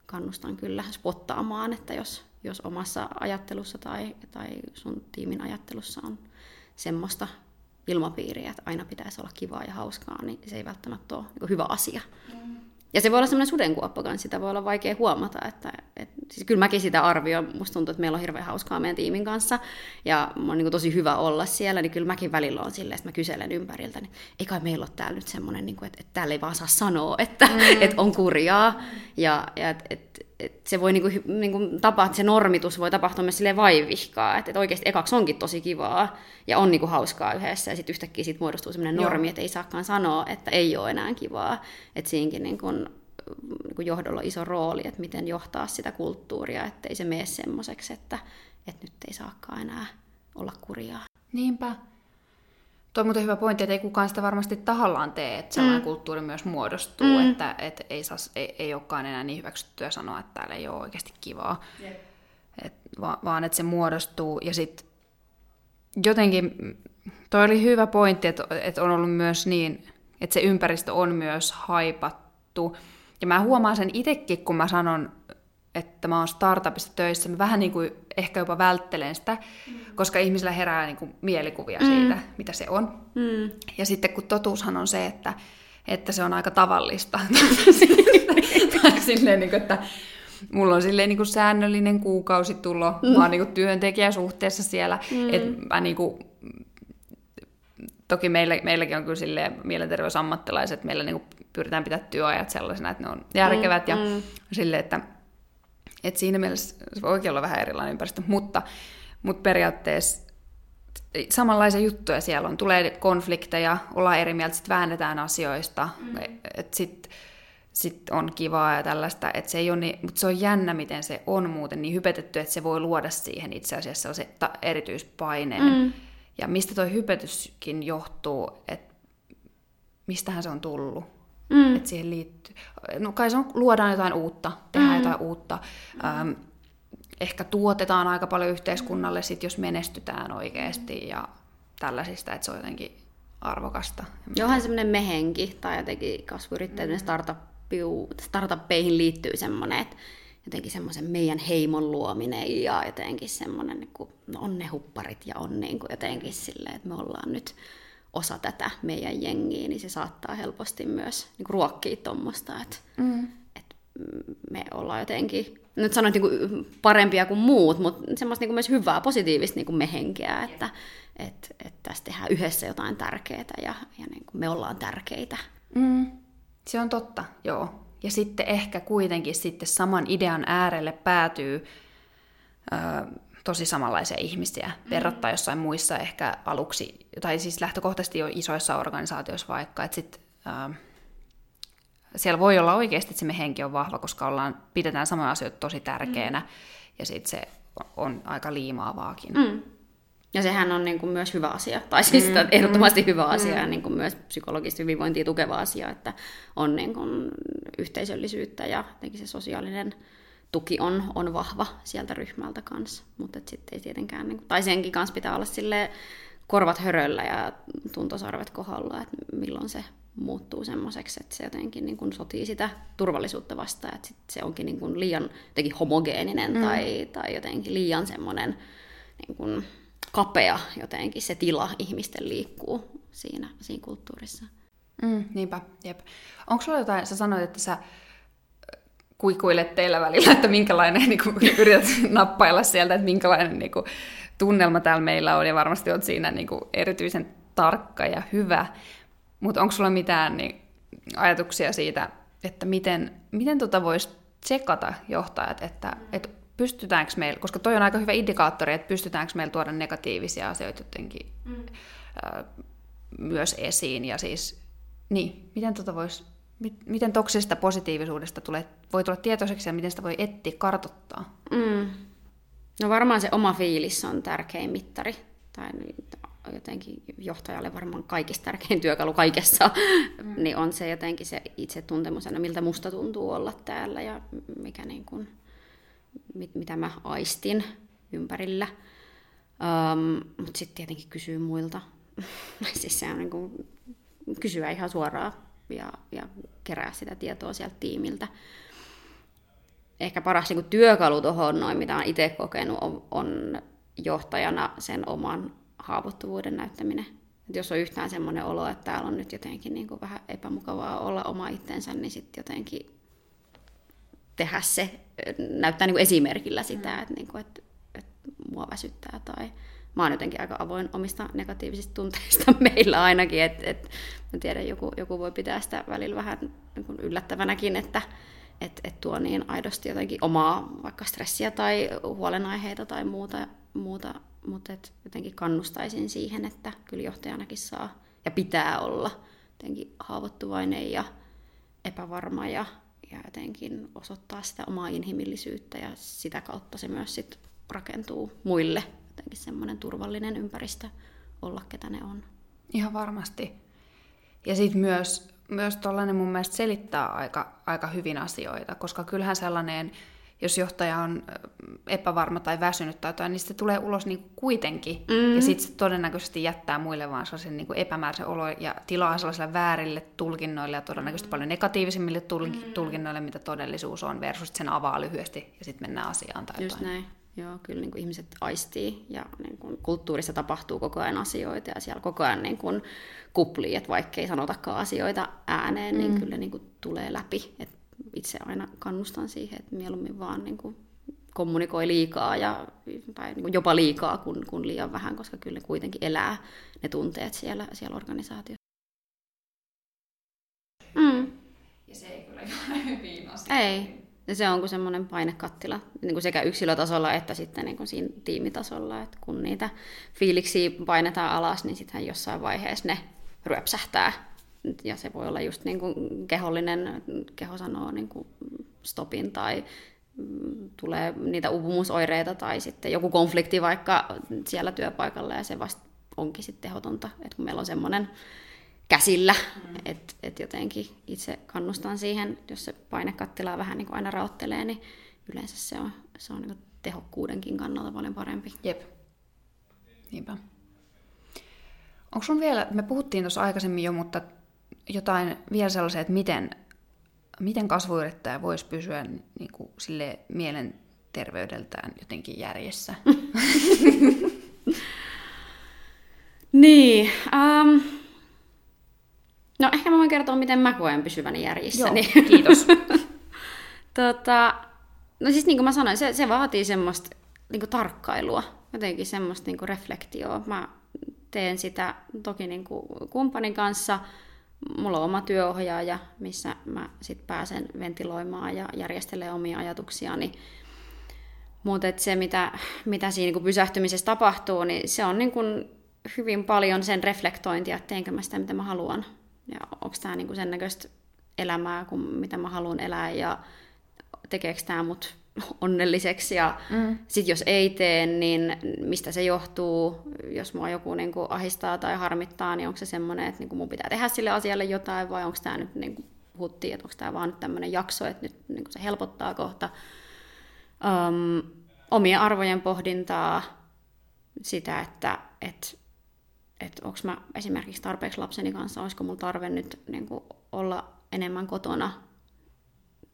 kannustan kyllä spottaamaan, että jos, jos omassa ajattelussa tai, tai sun tiimin ajattelussa on semmoista ilmapiiriä, että aina pitäisi olla kivaa ja hauskaa, niin se ei välttämättä ole niin hyvä asia. Mm. Ja se voi olla semmoinen sudenkuoppa kanssa, sitä voi olla vaikea huomata, että, että siis kyllä mäkin sitä arvioin, musta tuntuu, että meillä on hirveän hauskaa meidän tiimin kanssa, ja on niin tosi hyvä olla siellä, niin kyllä mäkin välillä on silleen, että mä kyselen ympäriltä, niin ei kai meillä ole täällä nyt semmoinen, niin kuin, että, että täällä ei vaan saa sanoa, että, mm. *laughs* että on kurjaa, ja, ja että, että se voi niinku, niinku tapahtua, se normitus voi tapahtua myös silleen vaivihkaa, että, että oikeasti ekaksi onkin tosi kivaa ja on niinku hauskaa yhdessä ja sitten yhtäkkiä siitä muodostuu sellainen normi, että ei saakaan sanoa, että ei ole enää kivaa. Että siinäkin niinku, niinku johdolla on iso rooli, että miten johtaa sitä kulttuuria, ettei se mene semmoiseksi, että, että nyt ei saakaan enää olla kurjaa. Niinpä. Tuo on muuten hyvä pointti, että ei kukaan sitä varmasti tahallaan tee, että sellainen mm. kulttuuri myös muodostuu, mm. että, että ei, saa, ei, ei olekaan enää niin hyväksyttyä sanoa, että täällä ei ole oikeasti kivaa, yep. Et, va, vaan että se muodostuu. Ja sitten jotenkin, toi oli hyvä pointti, että, että on ollut myös niin, että se ympäristö on myös haipattu. Ja mä huomaan sen itsekin, kun mä sanon että mä oon startupissa töissä, mä vähän niin kuin ehkä jopa välttelen sitä, mm. koska ihmisillä herää niin kuin mielikuvia mm. siitä, mitä se on. Mm. Ja sitten kun totuushan on se, että, että se on aika tavallista. *laughs* silleen, niin kuin, että mulla on silleen niin kuin säännöllinen kuukausitulo, mm. mä oon niin kuin työntekijäsuhteessa siellä, mm. että mä niin kuin, toki meillä, meilläkin on kyllä silleen mielenterveysammattilaiset, meillä niin kuin pyritään pitää työajat sellaisena, että ne on järkevät mm. ja mm. silleen, että et siinä mielessä se voi oikein olla vähän erilainen ympäristö, mutta, mutta periaatteessa samanlaisia juttuja siellä on. Tulee konflikteja, ollaan eri mieltä, sitten väännetään asioista, mm. että sitten sit on kivaa ja tällaista, että se ei ole niin, mutta se on jännä, miten se on muuten niin hypetetty, että se voi luoda siihen itse asiassa se erityispaineen. Mm. Ja mistä tuo hypetyskin johtuu, että mistähän se on tullut. Mm. Että siihen liittyy. No kai se on, luodaan jotain uutta, tehdään mm. jotain uutta. Ähm, ehkä tuotetaan aika paljon yhteiskunnalle, sit, jos menestytään oikeasti ja tällaisista, että se on jotenkin arvokasta. Johan semmoinen mehenki tai jotenkin kasvuyrittäjyyden mm. startuppeihin liittyy semmoinen, että jotenkin semmoisen meidän heimon luominen ja jotenkin semmoinen, niin kuin, no on ne hupparit ja on niin kuin jotenkin silleen, että me ollaan nyt osa tätä meidän jengiä, niin se saattaa helposti myös niin kuin ruokkia tuommoista, että, mm. että me ollaan jotenkin, nyt sanoin niin kuin parempia kuin muut, mutta semmoista niin kuin myös hyvää, positiivista niin kuin mehenkeä, että, että, että tässä tehdään yhdessä jotain tärkeää ja, ja niin kuin me ollaan tärkeitä. Mm. Se on totta, joo. Ja sitten ehkä kuitenkin sitten saman idean äärelle päätyy ö, tosi samanlaisia ihmisiä mm. verrattuna jossain muissa ehkä aluksi, tai siis lähtökohtaisesti jo isoissa organisaatioissa vaikka, että sit, ö, siellä voi olla oikeasti, että se me henki on vahva, koska ollaan, pidetään samoja asioita tosi tärkeänä, mm. ja sitten se on aika liimaavaakin. Mm. Ja sehän on niin kuin myös hyvä asia, tai siis mm, ehdottomasti mm, hyvä asia mm. ja niin kuin myös psykologista hyvinvointia tukeva asia, että on niin kuin yhteisöllisyyttä ja se sosiaalinen tuki on, on vahva sieltä ryhmältä kanssa. Mutta sitten ei tietenkään, niin tai senkin kanssa pitää olla sille korvat höröllä ja tuntosarvet kohdalla, että milloin se muuttuu semmoiseksi, että se jotenkin niin kuin sotii sitä turvallisuutta vastaan, että sit se onkin niin kuin liian jotenkin homogeeninen mm. tai, tai jotenkin liian semmoinen niin kuin, kapea jotenkin se tila ihmisten liikkuu siinä, siinä kulttuurissa. Mm, niinpä, jep. Onko sulla jotain, sä sanoit, että sä kuikuilet teillä välillä, että minkälainen, niin kuin, *laughs* yrität nappailla sieltä, että minkälainen niin kuin, tunnelma täällä meillä on, ja varmasti olet siinä niin kuin, erityisen tarkka ja hyvä. Mutta onko sulla mitään niin, ajatuksia siitä, että miten, miten tota voisi tsekata johtajat, että, että pystytäänkö meillä, koska toi on aika hyvä indikaattori, että pystytäänkö meillä tuoda negatiivisia asioita jotenkin mm. ö, myös esiin. Ja siis, niin, miten tota vois, miten toksisesta positiivisuudesta tulee, voi tulla tietoiseksi ja miten sitä voi etsiä, kartottaa? Mm. No varmaan se oma fiilis on tärkein mittari. Tai jotenkin johtajalle varmaan kaikista tärkein työkalu kaikessa, mm. niin on se jotenkin se itsetuntemus, miltä musta tuntuu olla täällä ja mikä niin kuin, mit, mitä mä aistin ympärillä. Um, Mutta sitten tietenkin kysyy muilta. *laughs* siis se on niin kuin, kysyä ihan suoraan ja, ja kerää sitä tietoa sieltä tiimiltä. Ehkä paras niin työkalu tuohon noin, mitä olen itse kokenut, on, on johtajana sen oman haavoittuvuuden näyttäminen. Et jos on yhtään semmoinen olo, että täällä on nyt jotenkin niin kuin vähän epämukavaa olla oma itsensä, niin sitten jotenkin tehdä se, näyttää niin kuin esimerkillä sitä, mm. että, niin kuin, että, että mua väsyttää tai mä oon jotenkin aika avoin omista negatiivisista tunteista *laughs* meillä ainakin, että, että mä tiedän, joku, joku voi pitää sitä välillä vähän niin yllättävänäkin, että, että, että tuo niin aidosti jotenkin omaa vaikka stressiä tai huolenaiheita tai muuta, muuta mutta että jotenkin kannustaisin siihen, että kyllä johtajanakin saa ja pitää olla jotenkin haavoittuvainen ja epävarma ja ja jotenkin osoittaa sitä omaa inhimillisyyttä ja sitä kautta se myös sit rakentuu muille jotenkin semmoinen turvallinen ympäristö olla, ketä ne on. Ihan varmasti. Ja sitten myös, myös tuollainen mun mielestä selittää aika, aika hyvin asioita, koska kyllähän sellainen jos johtaja on epävarma tai väsynyt tai jotain, niin se tulee ulos niin kuitenkin. Mm. Ja sitten se todennäköisesti jättää muille vaan sellaisen niin kuin epämääräisen olo ja tilaa sellaisille väärille tulkinnoille ja todennäköisesti mm. paljon negatiivisimmille mm. tulkinnoille, mitä todellisuus on, versus sen avaa lyhyesti ja sitten mennään asiaan tai Just jotain. näin. Joo, kyllä niin kuin ihmiset aistii ja niin kuin kulttuurissa tapahtuu koko ajan asioita ja siellä koko ajan niin kuin kuplii, että vaikka ei sanotakaan asioita ääneen, niin mm. niin kyllä niin kuin tulee läpi. Et itse aina kannustan siihen, että mieluummin vaan niin kuin kommunikoi liikaa ja, tai niin kuin jopa liikaa kuin, kuin liian vähän, koska kyllä ne kuitenkin elää ne tunteet siellä, siellä organisaatiossa. Mm. Ja se ei kyllä *laughs* ihan hyvin asia. Ei. Ja se on kuin semmoinen painekattila niin kuin sekä yksilötasolla että sitten niin kuin siinä tiimitasolla, että kun niitä fiiliksiä painetaan alas, niin sittenhän jossain vaiheessa ne ryöpsähtää. Ja se voi olla just niin kuin kehollinen, keho sanoo niin kuin stopin tai mm, tulee niitä uupumusoireita tai sitten joku konflikti vaikka siellä työpaikalla ja se vasta onkin sitten tehotonta, että kun meillä on semmoinen käsillä, mm. että et jotenkin itse kannustan siihen, jos se painekattilaa vähän niin kuin aina raottelee, niin yleensä se on, se on niin tehokkuudenkin kannalta paljon parempi. Jep. Niinpä. Onko sun vielä, me puhuttiin tuossa aikaisemmin jo, mutta jotain vielä sellaisia, että miten, miten kasvuyrittäjä voisi pysyä niin kuin, sille mielenterveydeltään jotenkin järjessä? *laughs* *laughs* niin. Um, no ehkä mä voin kertoa, miten mä koen pysyväni järjissä. Joo, niin. kiitos. *laughs* tota, no siis niin kuin mä sanoin, se, se vaatii semmoista niin kuin tarkkailua, jotenkin semmoista niin kuin reflektioa. Mä teen sitä toki niin kuin kumppanin kanssa. Mulla on oma työohjaaja, missä mä sit pääsen ventiloimaan ja järjestelemään omia ajatuksiani. Mutta se, mitä, mitä siinä niin pysähtymisessä tapahtuu, niin se on niin kuin hyvin paljon sen reflektointia, että teenkö mä sitä, mitä mä haluan. Ja onko tämä niin sen näköistä elämää, kuin mitä mä haluan elää, ja tekeekö tämä mut onnelliseksi. Ja mm. sitten jos ei tee, niin mistä se johtuu? Jos mua joku niin kuin ahistaa tai harmittaa, niin onko se semmoinen, että niin kuin mun pitää tehdä sille asialle jotain, vai onko tämä nyt, niin kuin puhuttiin, että onko tämä vaan nyt tämmöinen jakso, että nyt niin kuin se helpottaa kohta. Um, omien arvojen pohdintaa, sitä, että et, et onko mä esimerkiksi tarpeeksi lapseni kanssa, olisiko mulla tarve nyt niin kuin olla enemmän kotona?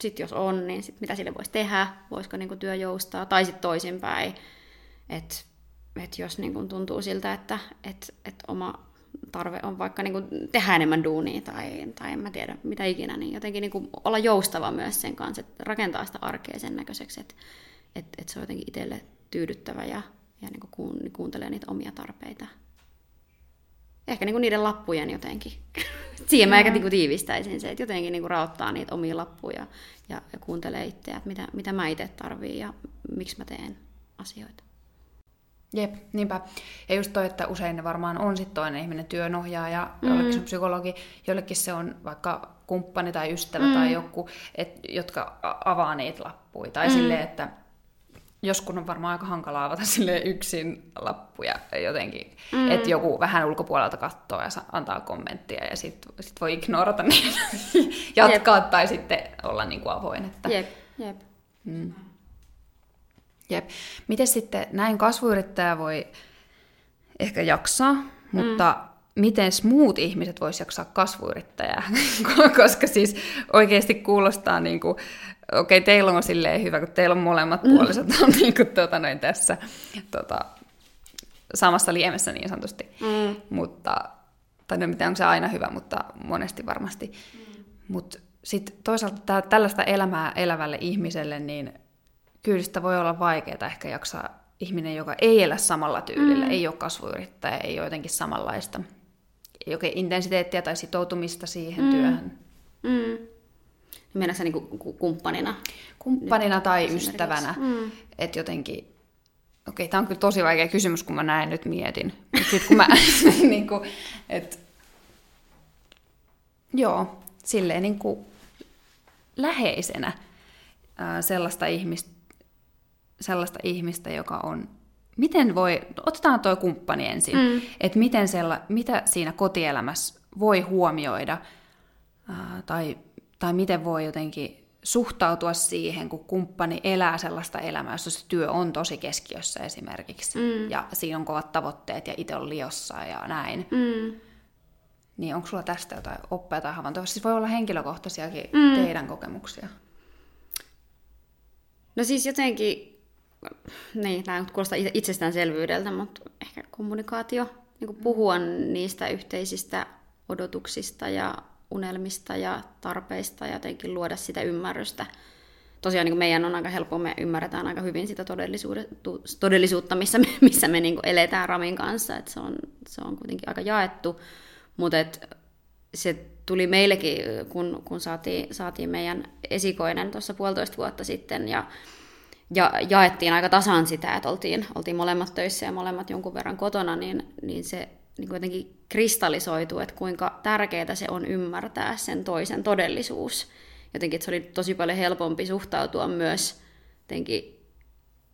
Sitten jos on, niin sit mitä sille voisi tehdä, voisiko niin työ joustaa, tai sitten toisinpäin, että et jos niin tuntuu siltä, että et, et oma tarve on vaikka niin tehdä enemmän duunia tai, tai en mä tiedä mitä ikinä, niin jotenkin niin olla joustava myös sen kanssa, että rakentaa sitä arkea sen näköiseksi, että et, et se on jotenkin itselle tyydyttävä ja, ja niin kuun, kuuntelee niitä omia tarpeita. Ehkä niin niiden lappujen jotenkin. *laughs* Siihen mä ehkä niin tiivistäisin se, että jotenkin niin raottaa niitä omia lappuja ja, ja kuuntelee itseä, että mitä, mitä mä itse tarviin ja miksi mä teen asioita. Jep, niinpä. Ja just toi, että usein ne varmaan on sitten toinen ihminen työnohjaaja, mm. jollekin se on psykologi, jollekin se on vaikka kumppani tai ystävä mm. tai joku, et, jotka avaa niitä lappuja. Tai mm. silleen, että joskus on varmaan aika hankala avata sille yksin lappuja jotenkin, mm. että joku vähän ulkopuolelta katsoo ja antaa kommenttia ja sitten sit voi ignorata niin *laughs* jatkaa jep. tai sitten olla niin kuin avoin. Että... Jep, jep. Mm. Jep. Miten sitten näin kasvuyrittäjä voi ehkä jaksaa, mutta mm. miten muut ihmiset vois jaksaa kasvuyrittäjää? *laughs* Koska siis oikeasti kuulostaa niin kuin okei, okay, teillä on silleen hyvä, kun teillä on molemmat mm. puoliset on *laughs* niin kuin, tuota, noin tässä tuota, samassa liemessä niin sanotusti. Mm. Mutta, tai no miten onko se aina hyvä, mutta monesti varmasti. Mm. Mutta sitten toisaalta tää, tällaista elämää elävälle ihmiselle, niin kyllä sitä voi olla vaikeaa ehkä jaksaa ihminen, joka ei elä samalla tyylillä, mm. ei ole kasvuyrittäjä, ei ole jotenkin samanlaista ei oikein intensiteettiä tai sitoutumista siihen mm. työhön. Mm. Mennä se niin kumppanina? Kumppanina tai ystävänä. Mm. Että jotenkin, okei, tämä on kyllä tosi vaikea kysymys, kun mä näin nyt mietin. Sitten kun mä, *laughs* niin kuin, et, joo, silleen niin kuin läheisenä ää, sellaista ihmistä, sellaista ihmistä, joka on miten voi, otetaan tuo kumppani ensin, mm. että miten sella, mitä siinä kotielämässä voi huomioida ää, tai tai miten voi jotenkin suhtautua siihen, kun kumppani elää sellaista elämää, jossa se työ on tosi keskiössä esimerkiksi, mm. ja siinä on kovat tavoitteet ja itse on liossa ja näin. Mm. Niin onko sulla tästä jotain oppia tai havaintoja? Siis voi olla henkilökohtaisiakin mm. teidän kokemuksia. No siis jotenkin, niin, tämä kuulostaa itsestäänselvyydeltä, mutta ehkä kommunikaatio, niin puhua niistä yhteisistä odotuksista ja unelmista ja tarpeista ja jotenkin luoda sitä ymmärrystä. Tosiaan niin meidän on aika helppo, me ymmärretään aika hyvin sitä todellisuutta, missä me, *laughs* missä me niin eletään Ramin kanssa, että se on, se on kuitenkin aika jaettu, mutta et se tuli meillekin, kun, kun saatiin, saatiin meidän esikoinen tuossa puolitoista vuotta sitten, ja, ja jaettiin aika tasan sitä, että oltiin, oltiin molemmat töissä ja molemmat jonkun verran kotona, niin, niin se niin kuin jotenkin kristallisoitu, että kuinka tärkeää se on ymmärtää sen toisen todellisuus. Jotenkin että se oli tosi paljon helpompi suhtautua myös jotenkin,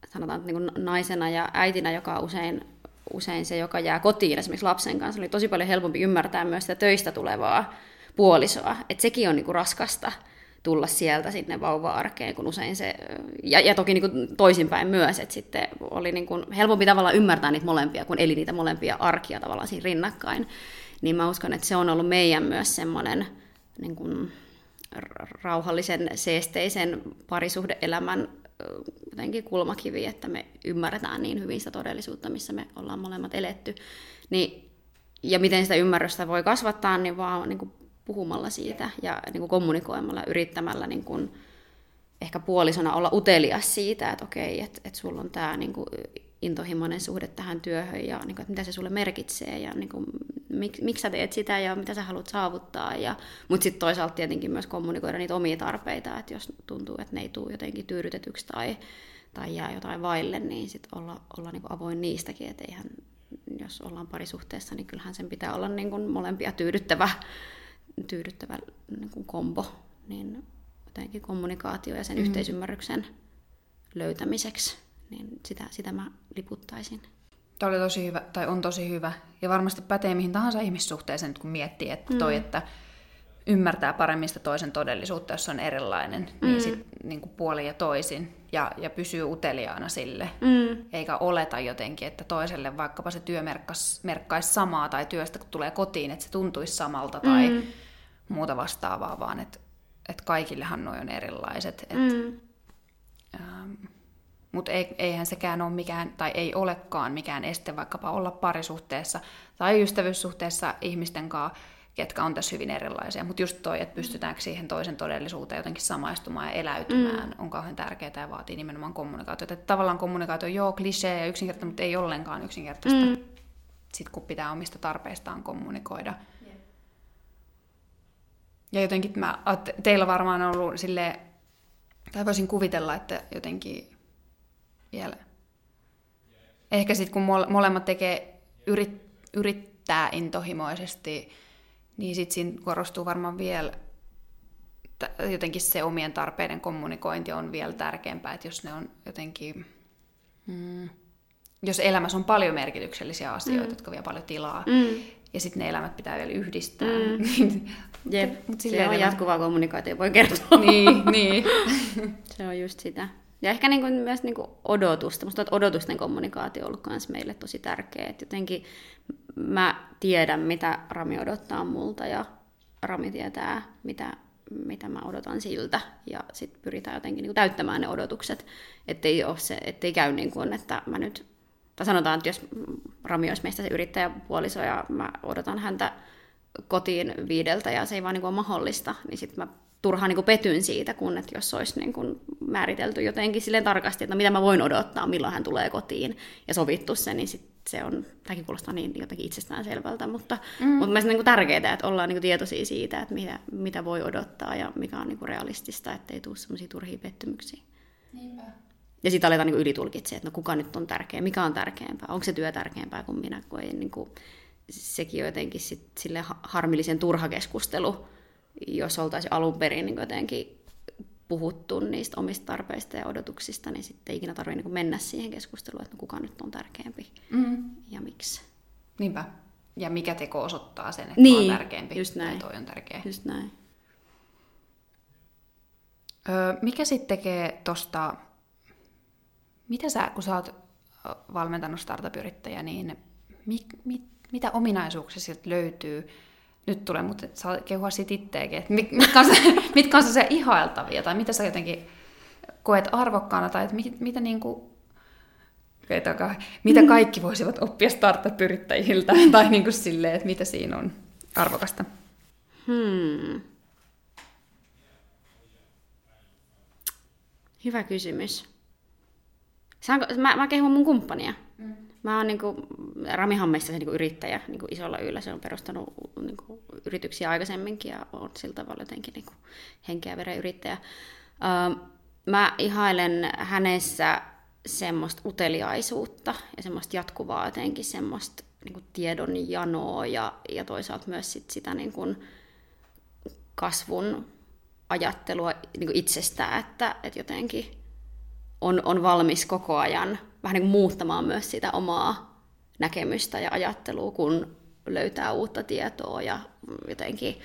sanotaan, että niin naisena ja äitinä, joka on usein, usein se, joka jää kotiin esimerkiksi lapsen kanssa, oli tosi paljon helpompi ymmärtää myös sitä töistä tulevaa puolisoa. Että sekin on niin kuin raskasta tulla sieltä sinne vauva-arkeen, kun usein se, ja, ja toki niin kuin toisinpäin myös, että sitten oli niin kuin helpompi tavallaan ymmärtää niitä molempia, kun eli niitä molempia arkia tavallaan siinä rinnakkain. Niin mä uskon, että se on ollut meidän myös semmoinen niin kuin rauhallisen, seesteisen parisuhdeelämän jotenkin kulmakivi, että me ymmärretään niin hyvin sitä todellisuutta, missä me ollaan molemmat eletty. Niin, ja miten sitä ymmärrystä voi kasvattaa, niin vaan niin kuin puhumalla siitä ja niin kuin kommunikoimalla, yrittämällä niin kuin, ehkä puolisona olla utelias siitä, että okei, että, että sulla on tämä niin kuin, intohimoinen suhde tähän työhön ja niin kuin, että mitä se sulle merkitsee ja niin kuin, mik, miksi sä teet sitä ja mitä sä haluat saavuttaa. Ja, mutta sitten toisaalta tietenkin myös kommunikoida niitä omia tarpeita, että jos tuntuu, että ne ei tule jotenkin tyydytetyksi tai, tai jää jotain vaille, niin sitten olla, olla niin kuin avoin niistäkin, että eihän, jos ollaan parisuhteessa, niin kyllähän sen pitää olla niin kuin molempia tyydyttävä, tyydyttävä niin kuin kombo. Niin jotenkin kommunikaatio ja sen mm. yhteisymmärryksen löytämiseksi, niin sitä, sitä mä liputtaisin. Tämä oli tosi hyvä, tai on tosi hyvä. Ja varmasti pätee mihin tahansa ihmissuhteeseen, kun miettii, että toi, mm. että ymmärtää paremmin sitä toisen todellisuutta, jos on erilainen, niin mm. niin sit niin kuin puoli ja toisin, ja, ja pysyy uteliaana sille, mm. eikä oleta jotenkin, että toiselle vaikkapa se työ merkkaisi samaa, tai työstä kun tulee kotiin, että se tuntuisi samalta, tai mm. muuta vastaavaa, vaan että, että kaikillehan noin on erilaiset. Mm. ähm, mutta eihän sekään ole mikään, tai ei olekaan mikään este vaikkapa olla parisuhteessa tai ystävyyssuhteessa ihmisten kanssa, ketkä on tässä hyvin erilaisia. Mutta just toi, että pystytäänkö siihen toisen todellisuuteen jotenkin samaistumaan ja eläytymään, mm. on kauhean tärkeää ja vaatii nimenomaan kommunikaatiota. Että tavallaan kommunikaatio on joo klisee ja yksinkertaista, mutta ei ollenkaan yksinkertaista. Mm. Sitten kun pitää omista tarpeistaan kommunikoida. Yeah. Ja jotenkin mä, teillä varmaan on ollut sille tai voisin kuvitella, että jotenkin vielä. Ehkä sitten kun molemmat tekee, yrit, yrittää intohimoisesti, niin sitten siinä korostuu varmaan vielä jotenkin se omien tarpeiden kommunikointi on vielä tärkeämpää, että jos ne on jotenkin, mm, jos elämässä on paljon merkityksellisiä asioita, mm. jotka vie paljon tilaa, mm. ja sitten ne elämät pitää vielä yhdistää. Mm. Niin Jep, *laughs* mut se on jatkuvaa kommunikaatio, voi kertoa. niin, *laughs* niin. *laughs* se on just sitä. Ja ehkä niin kuin myös niin kuin odotusta. Musta että odotusten kommunikaatio on ollut myös meille tosi tärkeä. Että jotenkin mä tiedän, mitä Rami odottaa multa ja Rami tietää, mitä, mitä mä odotan siltä. Ja sitten pyritään jotenkin niin kuin täyttämään ne odotukset. Ettei, ole se, ettei käy niin kuin, että mä nyt... Tai sanotaan, että jos Rami olisi meistä se yrittäjäpuoliso ja mä odotan häntä kotiin viideltä ja se ei vaan niin kuin ole mahdollista, niin sitten mä turhaan niin petyn siitä, kun että jos olisi niin kuin määritelty jotenkin silleen tarkasti, että mitä mä voin odottaa, milloin hän tulee kotiin ja sovittu se, niin sit se on, tämäkin kuulostaa niin jotenkin itsestään selvältä, mutta, mm. mutta mielestäni niin tärkeää, että ollaan niin tietoisia siitä, että mitä, mitä voi odottaa ja mikä on niin realistista, ettei tule sellaisia turhia pettymyksiä. Niinpä. Ja sitten aletaan niin ylitulkitsemaan, että no kuka nyt on tärkeä, mikä on tärkeämpää, onko se työ tärkeämpää kuin minä, kun ei niin kuin, sekin on jotenkin sit sille harmillisen turha keskustelu, jos oltaisiin alun perin niin jotenkin puhuttu niistä omista tarpeista ja odotuksista, niin sitten ei ikinä tarvitse niin mennä siihen keskusteluun, että no kuka nyt on tärkeämpi mm. ja miksi. Niinpä. Ja mikä teko osoittaa sen, että niin, on tärkeämpi just näin. toi on tärkeä. Just näin. Öö, mikä sitten tekee tosta, mitä sä, kun sä oot valmentanut startup-yrittäjä, niin mi, mi, mitä ominaisuuksia sieltä löytyy, nyt tulee, mutta saa kehua siitä itteekin, että mitkä on, se, *laughs* mitkä on se ihailtavia, tai mitä sä jotenkin koet arvokkaana, tai että mit, mitä niin kuin, mitä kaikki voisivat oppia startup-yrittäjiltä, *laughs* tai niin kuin silleen, että mitä siinä on arvokasta? Hmm. Hyvä kysymys. Saanko, mä, mä kehun mun kumppania. Mm. Mä oon niinku, Rami Hammeissa se niinku yrittäjä niinku isolla yllä. Se on perustanut niinku, yrityksiä aikaisemminkin ja on sillä tavalla jotenkin niinku, henkeä veren yrittäjä. Öö, mä ihailen hänessä semmoista uteliaisuutta ja semmoista jatkuvaa jotenkin semmoista niinku, tiedon janoa ja, ja toisaalta myös sit sitä niinku, kasvun ajattelua niinku itsestään, että, että jotenkin on, on valmis koko ajan vähän niin kuin muuttamaan myös sitä omaa näkemystä ja ajattelua, kun löytää uutta tietoa ja jotenkin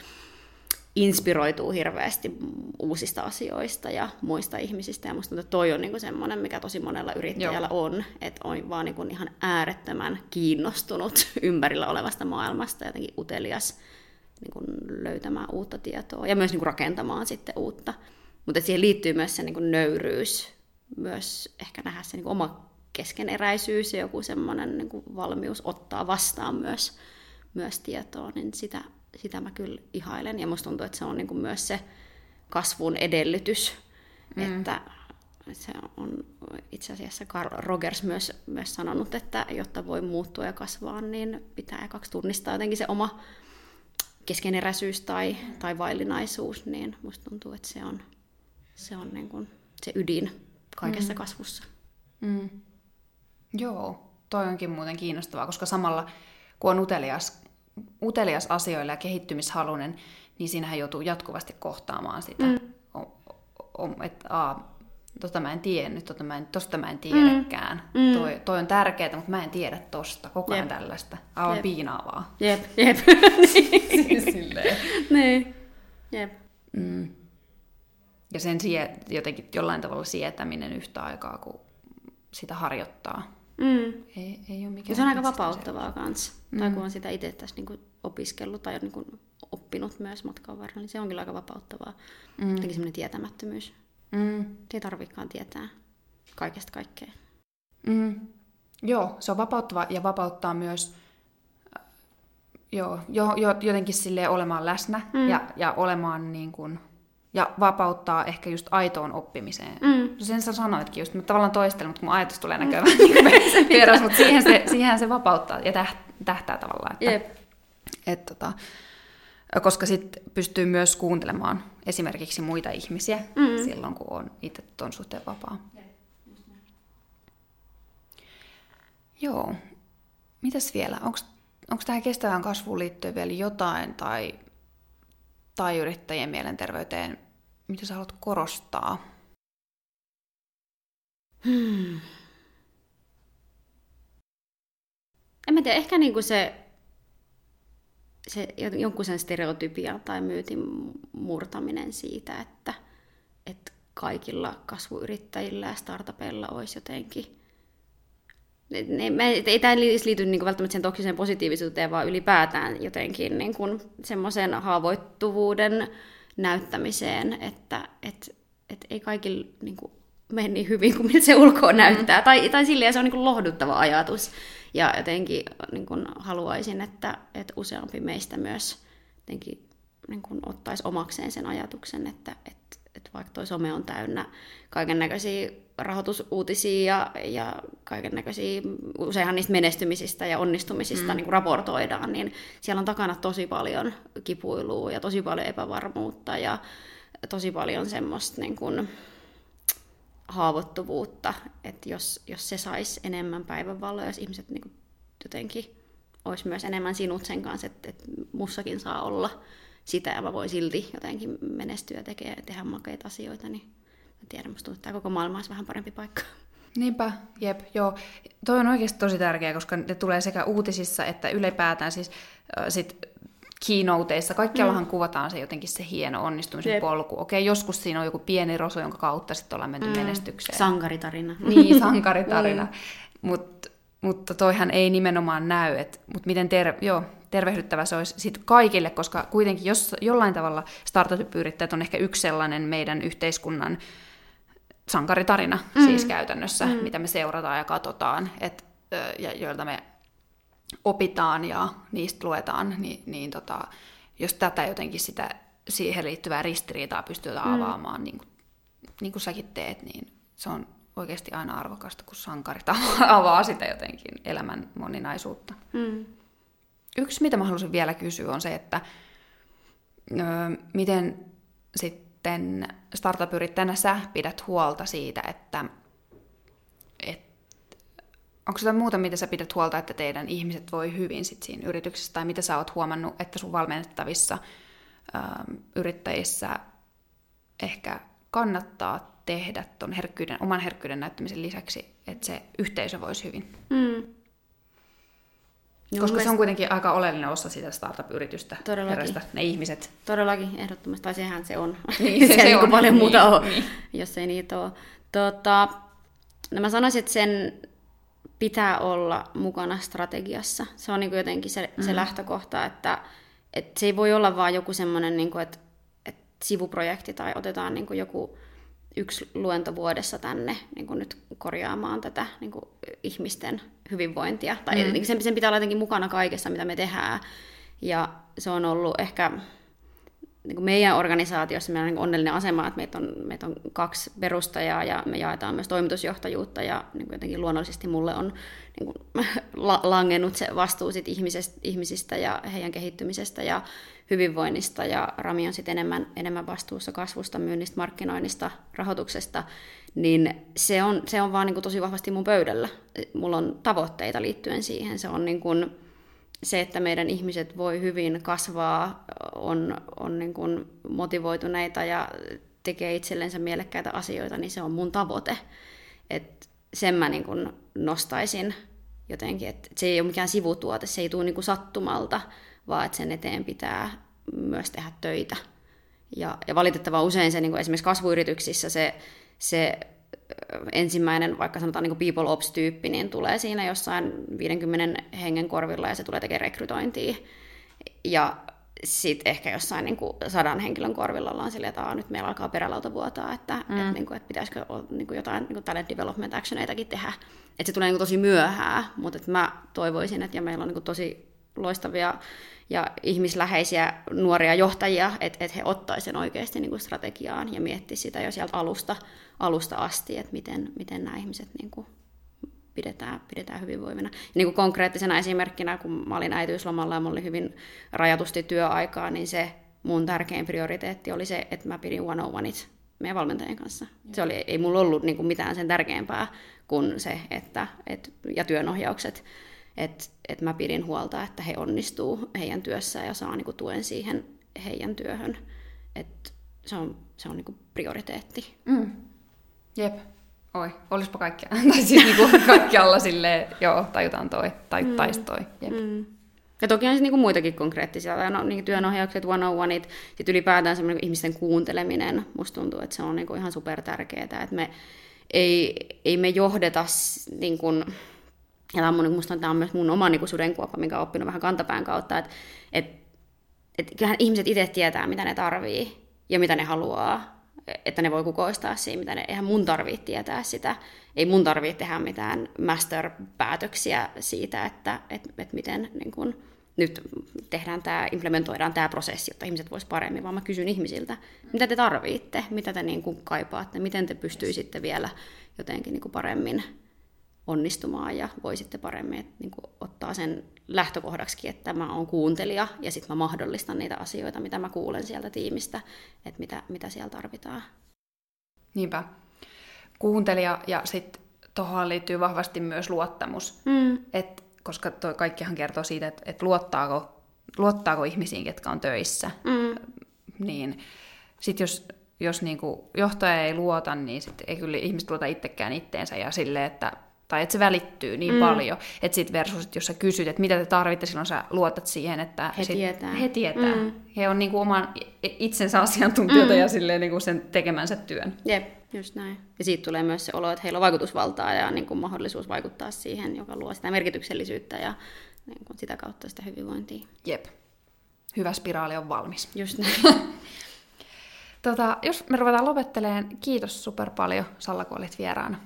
inspiroituu hirveästi uusista asioista ja muista ihmisistä. Ja musta tuntuu, että toi on niinku semmoinen, mikä tosi monella yrittäjällä Joo. on, että on vaan niinku ihan äärettömän kiinnostunut *laughs* ympärillä olevasta maailmasta, jotenkin utelias niinku löytämään uutta tietoa ja myös niinku rakentamaan sitten uutta. Mutta siihen liittyy myös se niinku nöyryys, myös ehkä nähdä se niinku oma keskeneräisyys ja joku semmoinen niinku valmius ottaa vastaan myös, myös tietoa, niin sitä, sitä mä kyllä ihailen. Ja musta tuntuu, että se on niinku myös se kasvun edellytys, mm. että se on itse asiassa Carl Rogers myös, myös sanonut, että jotta voi muuttua ja kasvaa, niin pitää kaksi tunnistaa jotenkin se oma keskeneräisyys tai, tai vaillinaisuus, niin musta tuntuu, että se on, se, on niin kuin se ydin kaikessa mm. kasvussa. Mm. Joo, toi onkin muuten kiinnostavaa, koska samalla kun on utelias utelias asioille ja kehittymishalunen, niin siinähän joutuu jatkuvasti kohtaamaan sitä, mm. että a, tota mä en tiennyt, tota mä en, tosta mä en tiedäkään. Mm. Toi, toi on tärkeää, mutta mä en tiedä tosta. Koko ajan Jep. tällaista. Aivan Jep. piinaavaa. Jep, jep. *laughs* Silleen. niin. Jep. Mm. Ja sen sie, jotenkin jollain tavalla sietäminen yhtä aikaa, kun sitä harjoittaa. Mm. Ei, ei ole mikään se on aika vapauttavaa kanssa. Mm. Tai kun on sitä itse tässä niin opiskellut tai niin oppinut myös matkan varrella, niin se on kyllä aika vapauttavaa. Mm. Jotenkin semmoinen tietämättömyys. Mm. Ei tarvikaan tietää kaikesta kaikkea. Mm. Joo, se on vapauttava ja vapauttaa myös joo, jo, jo, jotenkin sille olemaan läsnä mm. ja, ja olemaan niin kuin, ja vapauttaa ehkä just aitoon oppimiseen. Mm. Sen sä sanoitkin just, mutta tavallaan toistelen, mutta mun ajatus tulee näköjään mm. *laughs* niin vieras, mutta siihen se, siihen se vapauttaa ja tähtää tavallaan. Että, Jep. et, tota, koska sitten pystyy myös kuuntelemaan esimerkiksi muita ihmisiä mm. silloin, kun on itse tuon suhteen vapaa. Joo. Mitäs vielä? Onko tähän kestävään kasvuun liittyen vielä jotain tai, tai yrittäjien mielenterveyteen, mitä sä haluat korostaa? Hmm. En mä tiedä, ehkä niinku se, se jonkun sen stereotypia tai myytin murtaminen siitä, että, että kaikilla kasvuyrittäjillä ja startupeilla olisi jotenkin ei tämä liity niin kuin välttämättä sen toksiseen positiivisuuteen, vaan ylipäätään jotenkin niin semmoisen haavoittuvuuden näyttämiseen, että et, et ei kaikilla niin kuin, mene niin hyvin kuin miltä se ulkoa mm. näyttää. Tai, tai silleen se on niin kuin lohduttava ajatus. Ja jotenkin niin kuin haluaisin, että, että useampi meistä myös jotenkin niin kuin ottaisi omakseen sen ajatuksen, että, että, että vaikka tuo some on täynnä kaiken näköisiä rahoitusuutisia ja, ja kaiken näköisiä, useinhan niistä menestymisistä ja onnistumisista mm. niin kuin raportoidaan, niin siellä on takana tosi paljon kipuilua ja tosi paljon epävarmuutta ja tosi paljon semmoista niin kuin, haavoittuvuutta, että jos, jos se saisi enemmän päivänvaloa, jos ihmiset niin kuin, jotenkin olisi myös enemmän sinut sen kanssa, että, että mussakin saa olla sitä ja mä voin silti jotenkin menestyä ja tehdä makeita asioita, niin mä tiedän, musta tuntuu, että tämä koko maailma olisi vähän parempi paikka. Niinpä, jep, joo. Toi on oikeasti tosi tärkeää, koska ne tulee sekä uutisissa että ylipäätään siis äh, sit keynoteissa. Kaikkiallahan mm. kuvataan se jotenkin se hieno onnistumisen Jep. polku. Okei, joskus siinä on joku pieni roso, jonka kautta sitten ollaan menty mm. menestykseen. Sankaritarina. *laughs* Niin, *laughs* sankaritarina. mm. Mut, mutta toihan ei nimenomaan näy. Mutta miten ter- joo, tervehdyttävä se olisi sit kaikille, koska kuitenkin jos, jollain tavalla startup-yrittäjät on ehkä yksi sellainen meidän yhteiskunnan sankaritarina mm. siis käytännössä, mm. mitä me seurataan ja katsotaan, et, ja joilta me opitaan ja niistä luetaan, niin, niin tota, jos tätä jotenkin sitä siihen liittyvää ristiriitaa pystytään mm. avaamaan, niin kuin, niin kuin säkin teet, niin se on oikeasti aina arvokasta, kun sankarit *laughs* avaa sitä jotenkin elämän moninaisuutta. Mm. Yksi, mitä mä haluaisin vielä kysyä, on se, että ö, miten sitten startup-yrittäjänä sä pidät huolta siitä, että et, onko sitä muuta, mitä sä pidät huolta, että teidän ihmiset voi hyvin sit siinä yrityksessä, tai mitä sä oot huomannut, että sun valmennettavissa ö, yrittäjissä ehkä kannattaa tehdä ton herkkyyden, oman herkkyyden näyttämisen lisäksi, että se yhteisö voisi hyvin? Mm. Koska mielestä... se on kuitenkin aika oleellinen osa sitä startup-yritystä, Todellakin. ne ihmiset. Todellakin, ehdottomasti, tai sehän se on. Niin, *laughs* se, se, se on. paljon niin, muuta niin, ole, niin. jos ei niitä ole. Tota, no mä sanoisin, että sen pitää olla mukana strategiassa. Se on niin kuin jotenkin se, mm. se lähtökohta, että, että se ei voi olla vaan joku semmoinen, niin kuin, että, että sivuprojekti tai otetaan niin kuin joku yksi luento vuodessa tänne niin kuin nyt korjaamaan tätä niin kuin ihmisten hyvinvointia. Tai mm. sen, sen pitää olla jotenkin mukana kaikessa, mitä me tehdään. Ja se on ollut ehkä niin kuin meidän organisaatiossa meillä on niin onnellinen asema, että meitä on, meitä on kaksi perustajaa ja me jaetaan myös toimitusjohtajuutta ja niin kuin jotenkin luonnollisesti mulle on *laughs* niin kuin, langennut se vastuu sit ihmisistä, ihmisistä ja heidän kehittymisestä ja hyvinvoinnista ja Rami on sitten enemmän, enemmän vastuussa kasvusta, myynnistä, markkinoinnista, rahoituksesta, niin se on, se on vaan niin kuin tosi vahvasti mun pöydällä. Mulla on tavoitteita liittyen siihen. Se on niin kuin, se, että meidän ihmiset voi hyvin kasvaa, on, on niin kuin motivoituneita ja tekee itsellensä mielekkäitä asioita, niin se on mun tavoite. Et sen mä niin kuin nostaisin jotenkin, että se ei ole mikään sivutuote, se ei tule niin kuin sattumalta, vaan että sen eteen pitää myös tehdä töitä. Ja, ja valitettavan usein se niin kuin esimerkiksi kasvuyrityksissä se, se ensimmäinen, vaikka sanotaan niin people ops-tyyppi, niin tulee siinä jossain 50 hengen korvilla ja se tulee tekemään rekrytointia. Ja sitten ehkä jossain niin kuin sadan henkilön korvilla ollaan silleen, että nyt meillä alkaa perälauta vuotaa, että, mm. et, niin kuin, että pitäisikö niin kuin jotain niin kuin talent development actioneitakin tehdä. Että se tulee niin kuin tosi myöhään, mutta että mä toivoisin, että ja meillä on niin kuin tosi loistavia ja ihmisläheisiä nuoria johtajia, että, että he ottaisivat sen oikeasti niin kuin strategiaan ja miettisivät sitä jo sieltä alusta, alusta asti, että miten, miten nämä ihmiset niin kuin pidetään, pidetään hyvinvoivina. Ja niin kuin konkreettisena esimerkkinä, kun mä olin äitiyslomalla ja mulla oli hyvin rajatusti työaikaa, niin se mun tärkein prioriteetti oli se, että mä pidin one on meidän valmentajien kanssa. Se oli, ei mulla ollut niin kuin mitään sen tärkeämpää kuin se, että, et, ja työnohjaukset, että et mä pidin huolta, että he onnistuu heidän työssään ja saa niin kuin tuen siihen heidän työhön. Et se on, se on niin kuin prioriteetti. Mm. Jep. Oi, olispa kaikki, *laughs* tai siis niinku kaikkialla silleen, joo, tajutaan toi, tai mm. tais toi. Jep. Mm. Ja toki on siis niinku muitakin konkreettisia, no, niin työnohjaukset, one on one sitten ylipäätään semmoinen ihmisten kuunteleminen, musta tuntuu, että se on niinku ihan super tärkeää, että me ei, ei me johdeta niin kuin, ja tämä on, mun, musta tämä on myös mun oma niin sudenkuoppa, minkä olen oppinut vähän kantapään kautta, että et, et kyllähän ihmiset itse tietää, mitä ne tarvii ja mitä ne haluaa, että ne voi kukoistaa siinä, mitä ne, eihän mun tarvitse tietää sitä. Ei mun tarvitse tehdä mitään master-päätöksiä siitä, että et, et miten niin kun, nyt tehdään tämä, implementoidaan tämä prosessi, jotta ihmiset voisivat paremmin, vaan mä kysyn ihmisiltä, mitä te tarvitte, mitä te niin kuin kaipaatte, miten te pystyisitte vielä jotenkin niin kuin paremmin onnistumaan ja voisitte paremmin että, niin kuin, ottaa sen lähtökohdaksi, että mä oon kuuntelija ja sitten mä mahdollistan niitä asioita, mitä mä kuulen sieltä tiimistä, että mitä, mitä siellä tarvitaan. Niinpä. Kuuntelija ja sitten tuohon liittyy vahvasti myös luottamus. Mm. Et, koska toi kaikkihan kertoo siitä, että et luottaako, luottaako ihmisiin, ketkä on töissä. Mm. Niin sitten jos, jos niinku johtaja ei luota, niin sit ei kyllä ihmiset luota itsekään itteensä ja sille, että tai että se välittyy niin mm. paljon, että sit versus, että jos sä kysyt, että mitä te tarvitte, silloin sä luotat siihen, että he sit, tietää. He tietää. Mm. He on niinku oman itsensä asiantuntijoita mm. ja silleen niinku sen tekemänsä työn. Jep, just näin. Ja siitä tulee myös se olo, että heillä on vaikutusvaltaa ja niinku mahdollisuus vaikuttaa siihen, joka luo sitä merkityksellisyyttä ja niinku sitä kautta sitä hyvinvointia. Jep. Hyvä spiraali on valmis. Just näin. *laughs* tota, jos me ruvetaan lopettelemaan, kiitos super paljon Salla, kun olit vieraana.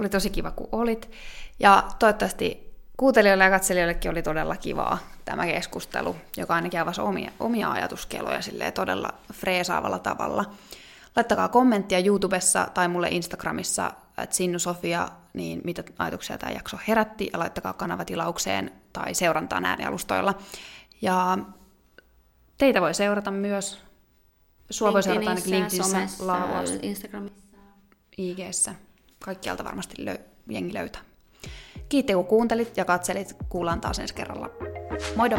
Oli tosi kiva, kun olit. Ja toivottavasti kuuntelijoille ja katselijoillekin oli todella kivaa tämä keskustelu, joka ainakin avasi omia, omia ajatuskeloja todella freesaavalla tavalla. Laittakaa kommenttia YouTubessa tai mulle Instagramissa, että Sinnu Sofia, niin mitä ajatuksia tämä jakso herätti, ja laittakaa kanava tilaukseen tai seurantaan äänialustoilla. Ja teitä voi seurata myös. Sua voi seurata ainakin LinkedInissä, Instagramissa, IGssä kaikkialta varmasti löy- jengi löytää. Kiitti kun kuuntelit ja katselit. Kuullaan taas ensi kerralla. Moido!